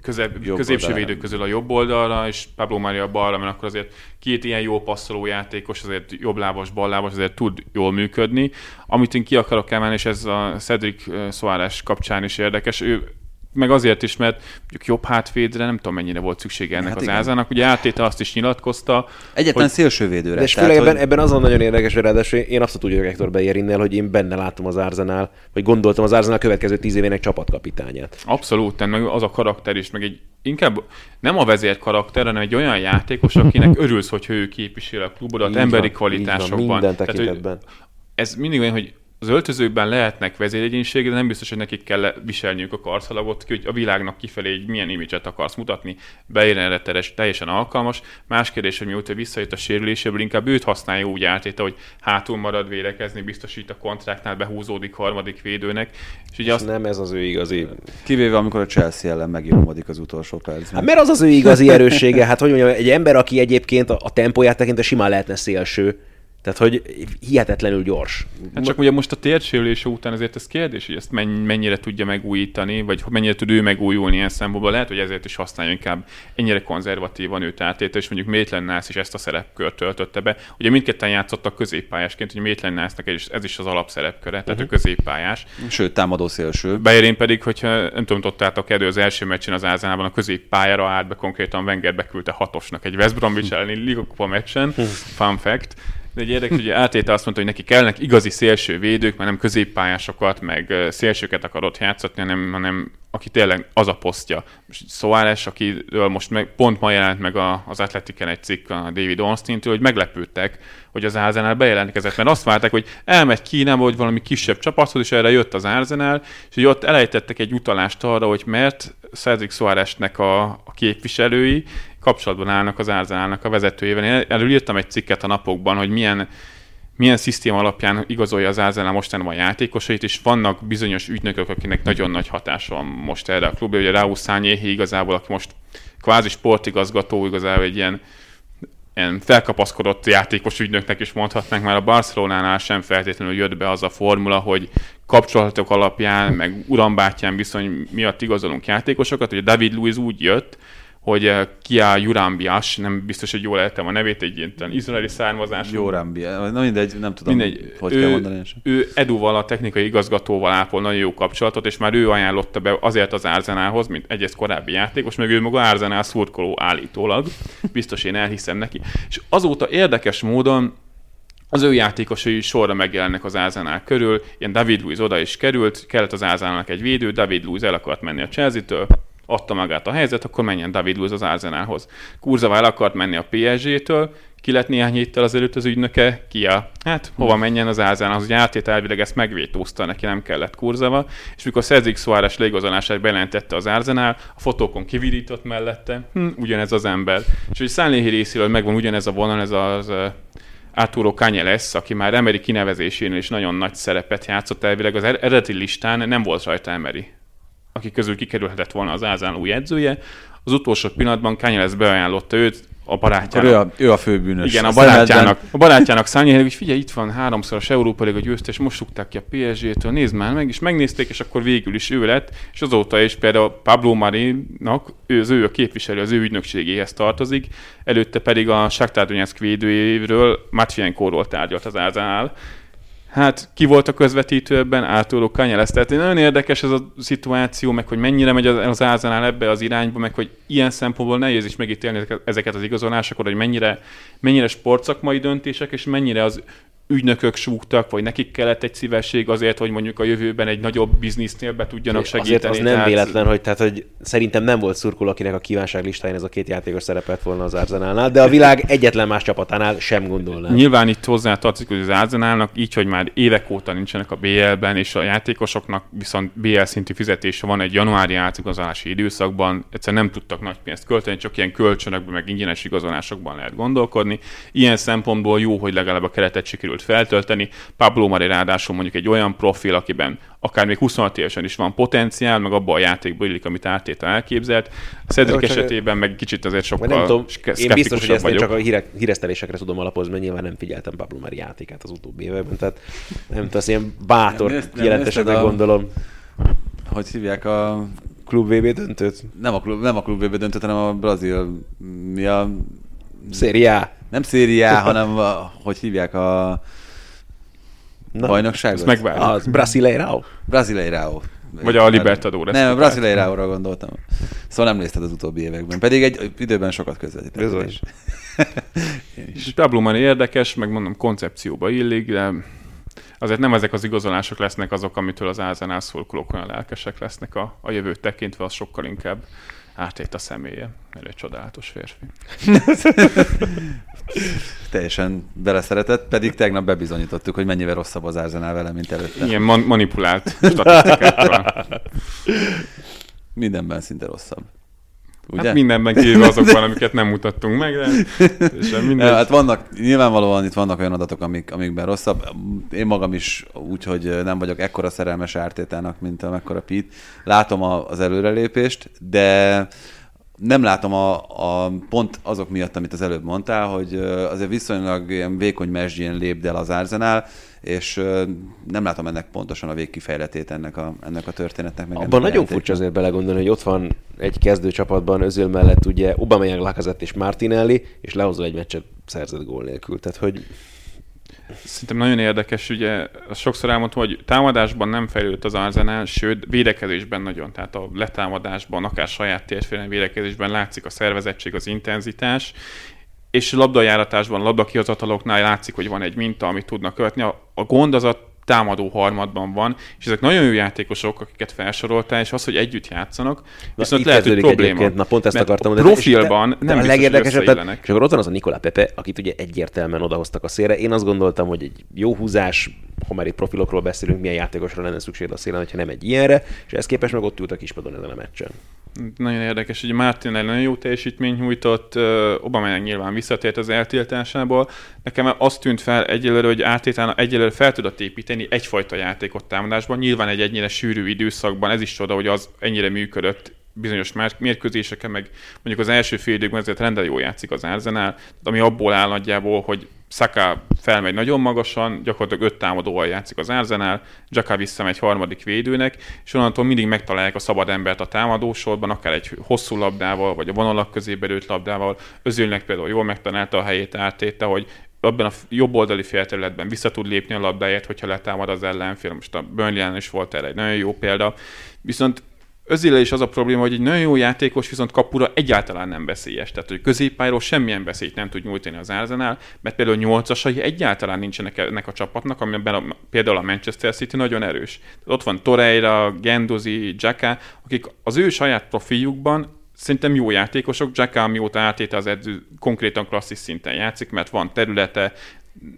közep, középső védők közül a jobb oldalra, és Pablo Maria balra, mert akkor azért két ilyen jó passzoló játékos, azért jobb lábas, bal lábas, azért tud jól működni. Amit én ki akarok emelni, és ez a Cedric Soares kapcsán is érdekes, ő meg azért is, mert mondjuk jobb hátvédre nem tudom mennyire volt szüksége ennek hát az ázának. Ugye átéte azt is nyilatkozta. Egyetlen hogy... szélsővédőre. De és főleg ebben, hogy... ebben azon nagyon érdekes, hogy ráadásul én azt tudjuk Hector Beierinnél, hogy én benne látom az Arsenal, vagy gondoltam az Arsenal következő tíz évének csapatkapitányát. Abszolút, meg az a karakter is, meg egy inkább nem a vezér karakter, hanem egy olyan játékos, akinek örülsz, hogy ő képvisel a klubodat emberi van, kvalitásokban. Van, minden tekintetben. Tehát, ez mindig olyan, hogy az öltözőkben lehetnek vezéregyéniségek, de nem biztos, hogy nekik kell viselniük a karszalagot, hogy a világnak kifelé egy milyen imidzset akarsz mutatni, beérne teres, teljesen alkalmas. Más kérdés, hogy mióta visszajött a sérüléséből, inkább őt használja úgy átét, hogy hátul marad védekezni, biztosít a kontraktnál, behúzódik harmadik védőnek. És, ugye és azt... nem ez az ő igazi. Kivéve, amikor a Chelsea ellen megjelenik az utolsó percben. Hát mert az az ő igazi erőssége. Hát hogy mondjam, egy ember, aki egyébként a tempóját tekintve simán lehetne szélső, tehát, hogy hihetetlenül gyors. Hát csak ugye most a térsérülése után azért ez kérdés, hogy ezt mennyire tudja megújítani, vagy mennyire tud ő megújulni ilyen szempontból. Lehet, hogy ezért is használja inkább ennyire konzervatívan őt átét, és mondjuk Maitland Nice is ezt a szerepkört töltötte be. Ugye mindketten játszottak középpályásként, hogy Maitland Nice-nak ez is az alapszerepköre, tehát uh-huh. ő középpályás. Sőt, támadó szélső. Beérén pedig, hogyha nem tudom, tudtátok elő az első meccsen az Ázánában a középpályára állt be, konkrétan Wenger beküldte hatosnak egy West Bromwich elleni Liga meccsen. Fun fact de egy érdekes, hogy átéte azt mondta, hogy neki kellnek igazi szélső védők, mert nem középpályásokat, meg szélsőket akarott játszatni, hanem, hanem aki tényleg az a posztja. Soares, akiről most meg, pont ma jelent meg a, az Atletiken egy cikk a David Ornstein-től, hogy meglepődtek, hogy az Arsenal bejelentkezett, mert azt várták, hogy elmegy Kínába, vagy valami kisebb csapathoz, és erre jött az Arsenal, és hogy ott elejtettek egy utalást arra, hogy mert Cedric Soaresnek a, a képviselői kapcsolatban állnak az Arsenalnak a vezetőjével. Én erről írtam egy cikket a napokban, hogy milyen milyen szisztém alapján igazolja az Arsenal mostanában a játékosait, és vannak bizonyos ügynökök, akinek nagyon nagy hatása van most erre a klubra. Ugye Raúl Szányéhi igazából, aki most kvázi sportigazgató, igazából egy ilyen, ilyen felkapaszkodott játékos ügynöknek is mondhatnánk, már a Barcelonánál sem feltétlenül jött be az a formula, hogy kapcsolatok alapján, meg urambátyán viszony miatt igazolunk játékosokat. Ugye David Luiz úgy jött, hogy eh, Kia Jurambias, nem biztos, hogy jól eltem a nevét, egy ilyen izraeli származású. Jurambias, na mindegy, nem tudom, mindegy, hogy ő, kell mondani. Sem. Ő Eduval, a technikai igazgatóval ápol nagyon jó kapcsolatot, és már ő ajánlotta be azért az Arzenálhoz, mint egyrészt korábbi játékos, meg ő maga Arzenál szurkoló állítólag. Biztos én elhiszem neki. És azóta érdekes módon az ő játékosai sorra megjelennek az Ázánál körül, ilyen David Luiz oda is került, kellett az Ázának egy védő, David Luiz el akart menni a Chelsea-től, adta magát a helyzet, akkor menjen David Luiz az Arsenalhoz. Kurzavál akart menni a PSG-től, ki lett néhány héttel azelőtt az ügynöke, ki a, hát hova menjen az Arsenalhoz, hogy átét elvileg ezt megvétózta, neki nem kellett Kurzava, és mikor Cedric Suárez leigazolását bejelentette az Arsenal, a fotókon kivirított mellette, hm, ugyanez az ember. És hogy Szánléhi részéről megvan ugyanez a vonal, ez az Arturo Canyeles, aki már Emery kinevezésénél is nagyon nagy szerepet játszott elvileg, az eredeti listán nem volt rajta Emery akik közül kikerülhetett volna az Ázán új edzője. Az utolsó pillanatban Kányelesz beajánlotta őt, a barátjának. Ő a, ő a főbűnös. Igen, a barátjának, a barátjának Szányi, hogy figyelj, itt van háromszoros Európa Liga győztes, most rúgták ki a PSG-től, nézd már meg, és megnézték, és akkor végül is ő lett, és azóta is például Pablo Marinak, ő, az ő a képviselő, az ő ügynökségéhez tartozik, előtte pedig a Shakhtar Donetsk védőjéről Matvienkorról tárgyalt az Ázánál, Hát ki volt a közvetítő ebben? Átóló Kanyelesz. Tehát nagyon érdekes ez a szituáció, meg hogy mennyire megy az Ázánál ebbe az irányba, meg hogy ilyen szempontból nehéz is megítélni ezeket az igazolásokat, hogy mennyire, mennyire sportszakmai döntések, és mennyire az ügynökök súgtak, vagy nekik kellett egy szívesség azért, hogy mondjuk a jövőben egy nagyobb biznisznél be tudjanak segíteni. Azért az nem tehát... véletlen, hogy, tehát, hogy szerintem nem volt szurkol, akinek a kívánság listáján ez a két játékos szerepelt volna az Arzenálnál, de a világ egyetlen más csapatánál sem gondolnám. Nyilván itt hozzá tartozik, hogy az Arzenálnak így, hogy már évek óta nincsenek a BL-ben, és a játékosoknak viszont BL szintű fizetése van egy januári átigazolási időszakban, egyszerűen nem tudtak nagy pénzt költeni, csak ilyen kölcsönökben, meg ingyenes igazolásokban lehet gondolkodni. Ilyen szempontból jó, hogy legalább a keretet sikerült sikerült feltölteni. Pablo Mari ráadásul mondjuk egy olyan profil, akiben akár még 26 évesen is van potenciál, meg abban a játékban illik, amit áttétel elképzelt. A Cedric esetében meg kicsit azért sokkal nem tudom, Én biztos, hogy ezt vagyok. csak a hírek, híresztelésekre tudom alapozni, mert nyilván nem figyeltem Pablo Mari játékát az utóbbi években, tehát nem tudom, ilyen bátor kijelentéseknek gondolom. Hogy hívják a Klub VB döntőt? Nem a klub, nem a klub VB döntőt, hanem a brazil, mi a... Szériá. Nem szériá, hanem a, hogy hívják a Na, bajnokságot? Ezt megvárjuk. Az Brasileirao. Brasileirao. Vagy a Libertadores. Nem, a Brasileirao-ra gondoltam. Szóval nem nézted az utóbbi években. Pedig egy időben sokat közvetítettem. Bizony. Is. is. Pablo már érdekes, meg mondom, koncepcióba illik, de azért nem ezek az igazolások lesznek azok, amitől az Ázánál szurkolók olyan lelkesek lesznek a, a jövőt tekintve, az sokkal inkább átét a személye, egy csodálatos férfi. Teljesen beleszeretett, pedig tegnap bebizonyítottuk, hogy mennyivel rosszabb az Arsenal vele, mint előtte. Ilyen man- manipulált statisztikákkal. Mindenben szinte rosszabb. Ugye? Hát mindenben kívül azokban, amiket nem mutattunk meg, de mindegy. Hát vannak, nyilvánvalóan itt vannak olyan adatok, amik, amikben rosszabb. Én magam is úgy, hogy nem vagyok ekkora szerelmes ártétának, mint amekkora Pete. Látom a, az előrelépést, de nem látom a, a pont azok miatt, amit az előbb mondtál, hogy azért viszonylag ilyen vékony mesdjén lépd el az Arsenal, és nem látom ennek pontosan a végkifejletét ennek a, ennek a történetnek. Meg Abban nagyon furcsa azért belegondolni, hogy ott van egy kezdő csapatban Özil mellett ugye Aubameyang, Lacazette és Martinelli, és lehozol egy meccset szerzett gól nélkül. Tehát, hogy Szerintem nagyon érdekes, ugye sokszor elmondtam, hogy támadásban nem fejlődött az Arsenal, sőt, védekezésben nagyon, tehát a letámadásban, akár saját térfélen védekezésben látszik a szervezettség, az intenzitás, és labdajáratásban, labdakihozataloknál látszik, hogy van egy minta, amit tudnak követni. A, a gond az a támadó harmadban van, és ezek nagyon jó játékosok, akiket felsoroltál, és az, hogy együtt játszanak, viszont lehet, hogy probléma. Na pont ezt akartam mondani. profilban de, nem de a legérdekesebb, tehát, és akkor ott van az a Nikola Pepe, akit ugye egyértelműen odahoztak a szélre. Én azt gondoltam, hogy egy jó húzás, ha már itt profilokról beszélünk, milyen játékosra lenne szükség a szélen, hogyha nem egy ilyenre, és ezt képest meg ott ült a kispadon ezen a meccsen. Nagyon érdekes, hogy Martin nagyon jó teljesítmény nyújtott, Obama nyilván visszatért az eltiltásából. Nekem azt tűnt fel egyelőre, hogy áttétán egyelőre fel tudott építeni egyfajta játékot támadásban. Nyilván egy ennyire sűrű időszakban ez is csoda, hogy az ennyire működött bizonyos mérkőzéseken, meg mondjuk az első fél időkben ezért rendel jól játszik az Arsenal, ami abból áll nagyjából, hogy Saka felmegy nagyon magasan, gyakorlatilag öt támadóval játszik az Arsenal, Jaka visszamegy harmadik védőnek, és onnantól mindig megtalálják a szabad embert a támadósorban, akár egy hosszú labdával, vagy a vonalak közébe lőtt labdával. Özülnek például jól megtalálta a helyét áttéte, hogy abban a jobb oldali félterületben vissza tud lépni a labdáját, hogyha letámad az ellenfél. Most a Burnley is volt erre egy nagyon jó példa. Viszont Özile is az a probléma, hogy egy nagyon jó játékos viszont kapura egyáltalán nem veszélyes. Tehát, hogy középpályról semmilyen veszélyt nem tud nyújtani az Arsenal, mert például nyolcasai egyáltalán nincsenek ennek a csapatnak, amiben a, például a Manchester City nagyon erős. Tehát ott van Torreira, Gendozi, Jacka, akik az ő saját profiljukban szerintem jó játékosok. Jacka, amióta átéte az edző, konkrétan klasszis szinten játszik, mert van területe,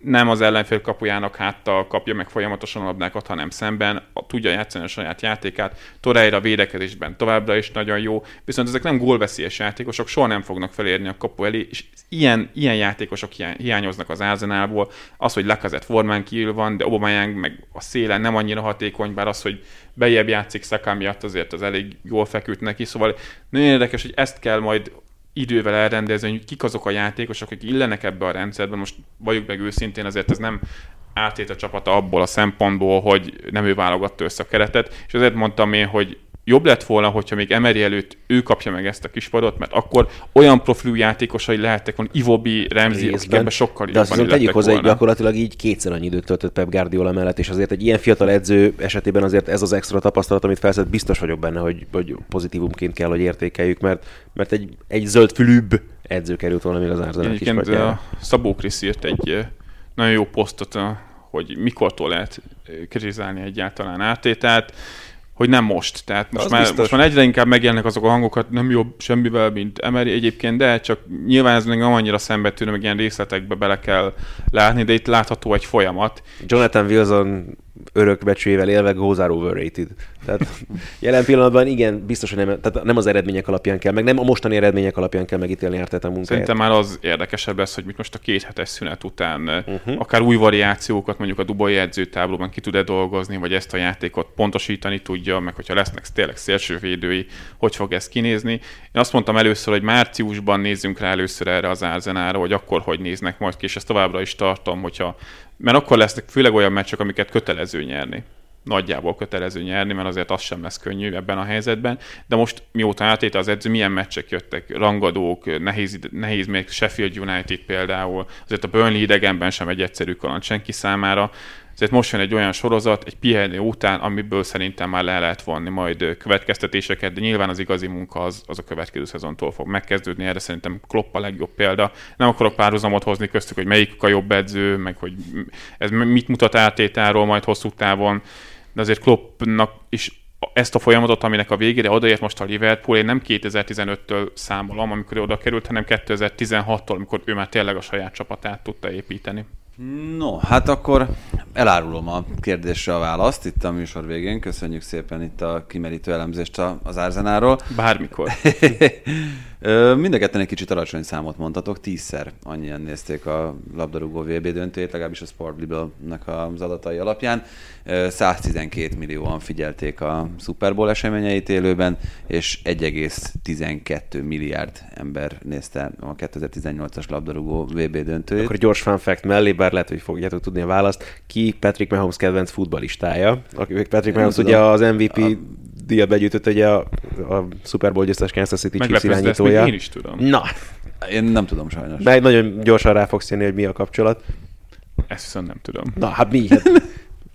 nem az ellenfél kapujának háttal kapja meg folyamatosan a labdákat, hanem szemben a, tudja játszani a saját játékát. Torreira védekezésben továbbra is nagyon jó, viszont ezek nem gólveszélyes játékosok, soha nem fognak felérni a kapu elé, és ilyen, ilyen játékosok hiányoznak az Arsenalból. Az, hogy Lacazette formán kívül van, de Aubameyang meg a szélen nem annyira hatékony, bár az, hogy bejebb játszik Saka miatt azért az elég jól feküdt neki, szóval nagyon érdekes, hogy ezt kell majd idővel elrendezni, hogy kik azok a játékosok, akik illenek ebbe a rendszerbe. Most valljuk meg őszintén, azért ez nem átét a csapata abból a szempontból, hogy nem ő válogatta össze a keretet, és azért mondtam én, hogy jobb lett volna, hogyha még Emery előtt ő kapja meg ezt a kispadot, mert akkor olyan profilú játékosai lehettek volna, Ivobi, Remzi, akik ebben sokkal De azt tegyük hozzá, hogy gyakorlatilag így kétszer annyi időt töltött Pep Guardiola mellett, és azért egy ilyen fiatal edző esetében azért ez az extra tapasztalat, amit felszett, biztos vagyok benne, hogy, hogy pozitívumként kell, hogy értékeljük, mert, mert egy, egy zöld fülűbb edző került volna még az Arsenal Egyébként a Szabó Krisz írt egy nagyon jó posztot, hogy mikortól lehet kritizálni egyáltalán átételt hogy nem most. Tehát most már, most már egyre inkább megjelennek azok a hangokat, nem jobb semmivel, mint Emery egyébként, de csak nyilván ez még nem annyira szembetűnő, meg ilyen részletekbe bele kell látni, de itt látható egy folyamat. Jonathan Wilson örökbecsőjével élve goes are overrated. Tehát jelen pillanatban igen, biztos, hogy nem, tehát nem az eredmények alapján kell, meg nem a mostani eredmények alapján kell megítélni Arteta munkáját. Szerintem már az érdekesebb lesz, hogy mit most a két hetes szünet után uh-huh. akár új variációkat mondjuk a Dubai edzőtáblóban ki tud-e dolgozni, vagy ezt a játékot pontosítani tudja, meg hogyha lesznek tényleg szélsővédői, hogy fog ez kinézni. Én azt mondtam először, hogy márciusban nézzünk rá először erre az árzenára, hogy akkor hogy néznek majd ki, és ezt továbbra is tartom, hogyha mert akkor lesznek főleg olyan meccsek, amiket kötelező nyerni. Nagyjából kötelező nyerni, mert azért az sem lesz könnyű ebben a helyzetben. De most mióta átéte az edző, milyen meccsek jöttek, rangadók, nehéz, nehéz még Sheffield United például, azért a Burnley idegenben sem egy egyszerű kaland senki számára. Ezért most jön egy olyan sorozat, egy pihenő után, amiből szerintem már le lehet vonni majd következtetéseket, de nyilván az igazi munka az, az a következő szezontól fog megkezdődni, erre szerintem Klopp a legjobb példa. Nem akarok párhuzamot hozni köztük, hogy melyik a jobb edző, meg hogy ez mit mutat átétáról majd hosszú távon, de azért Kloppnak is ezt a folyamatot, aminek a végére odaért most a Liverpool, én nem 2015-től számolom, amikor oda került, hanem 2016-tól, amikor ő már tényleg a saját csapatát tudta építeni. No, hát akkor elárulom a kérdésre a választ itt a műsor végén. Köszönjük szépen itt a kimerítő elemzést az Árzenáról. Bármikor. Mind a ketten egy kicsit alacsony számot mondhatok, tízszer annyian nézték a labdarúgó VB döntőjét, legalábbis a Sportbible-nek az adatai alapján. 112 millióan figyelték a Super Bowl eseményeit élőben, és 1,12 milliárd ember nézte a 2018-as labdarúgó VB döntőjét. Akkor gyors fun fact mellé, bár lehet, hogy fogjátok tudni a választ. Ki Patrick Mahomes kedvenc futbalistája? Patrick Mahomes ugye az MVP a díjat begyűjtött ugye a, a Super Bowl győztes Kansas City Chiefs irányítója. én is tudom. Na! Én nem tudom sajnos. De nagyon gyorsan rá fogsz jönni, hogy mi a kapcsolat. Ezt viszont nem tudom. Na, hát mi? Hát,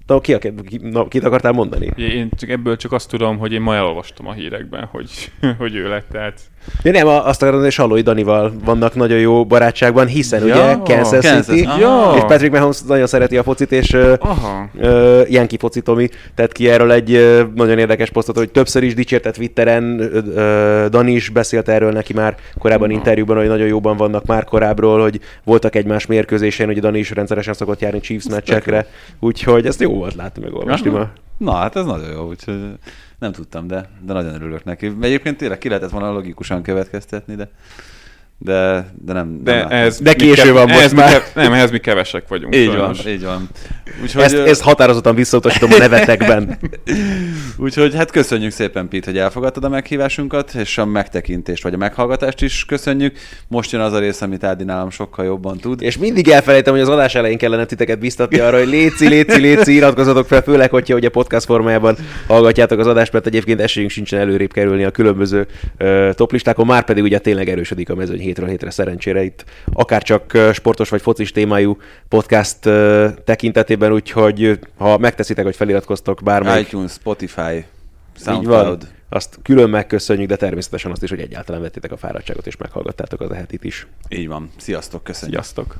Na, ki, ki, na, kit akartál mondani? Én csak ebből csak azt tudom, hogy én ma elolvastam a hírekben, hogy, hogy ő lett, tehát Ja, nem, azt akarom, hogy Salói Danival vannak nagyon jó barátságban, hiszen ja, ugye Kansas, Kansas City, ja. és Patrick Mahomes nagyon szereti a focit, és Aha. uh, Yankee foci Tomi tett ki erről egy uh, nagyon érdekes posztot, hogy többször is dicsértett Twitteren, uh, Dani is beszélt erről neki már korábban interjúban, hogy nagyon jóban vannak már korábbról, hogy voltak egymás mérkőzésén, hogy Dani is rendszeresen szokott járni Chiefs meccsekre, úgyhogy ezt jó volt látni, meg olvasni ma. Na, hát ez nagyon jó, úgyhogy nem tudtam, de, de nagyon örülök neki. Egyébként tényleg ki lehetett volna logikusan következtetni, de de, de nem, de, nem ez de késő van most már. Kev, nem, ehhez mi kevesek vagyunk. Így van, így van. Úgyhogy, ezt, ezt határozottan visszautasítom a nevetekben. Úgyhogy hát köszönjük szépen, Pete, hogy elfogadtad a meghívásunkat, és a megtekintést vagy a meghallgatást is köszönjük. Most jön az a rész, amit Ádi nálam sokkal jobban tud. És mindig elfelejtem, hogy az adás elején kellene titeket biztatni arra, hogy léci, léci, léci, iratkozzatok fel, főleg, hogyha ugye podcast formájában hallgatjátok az adást, mert egyébként esélyünk sincsen előrébb kerülni a különböző uh, toplistákon, már pedig ugye tényleg erősödik a mezőny hétről hétre szerencsére itt akár csak sportos vagy focis témájú podcast tekintetében, úgyhogy ha megteszitek, hogy feliratkoztok bármelyik... iTunes, Spotify, SoundCloud. Azt külön megköszönjük, de természetesen azt is, hogy egyáltalán vettétek a fáradtságot és meghallgattátok az ehetit is. Így van. Sziasztok, köszönjük. Sziasztok.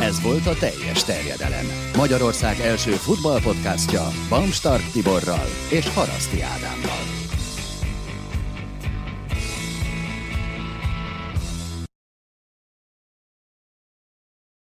Ez volt a teljes terjedelem. Magyarország első futballpodcastja Bamstart Tiborral és Haraszti Ádámmal.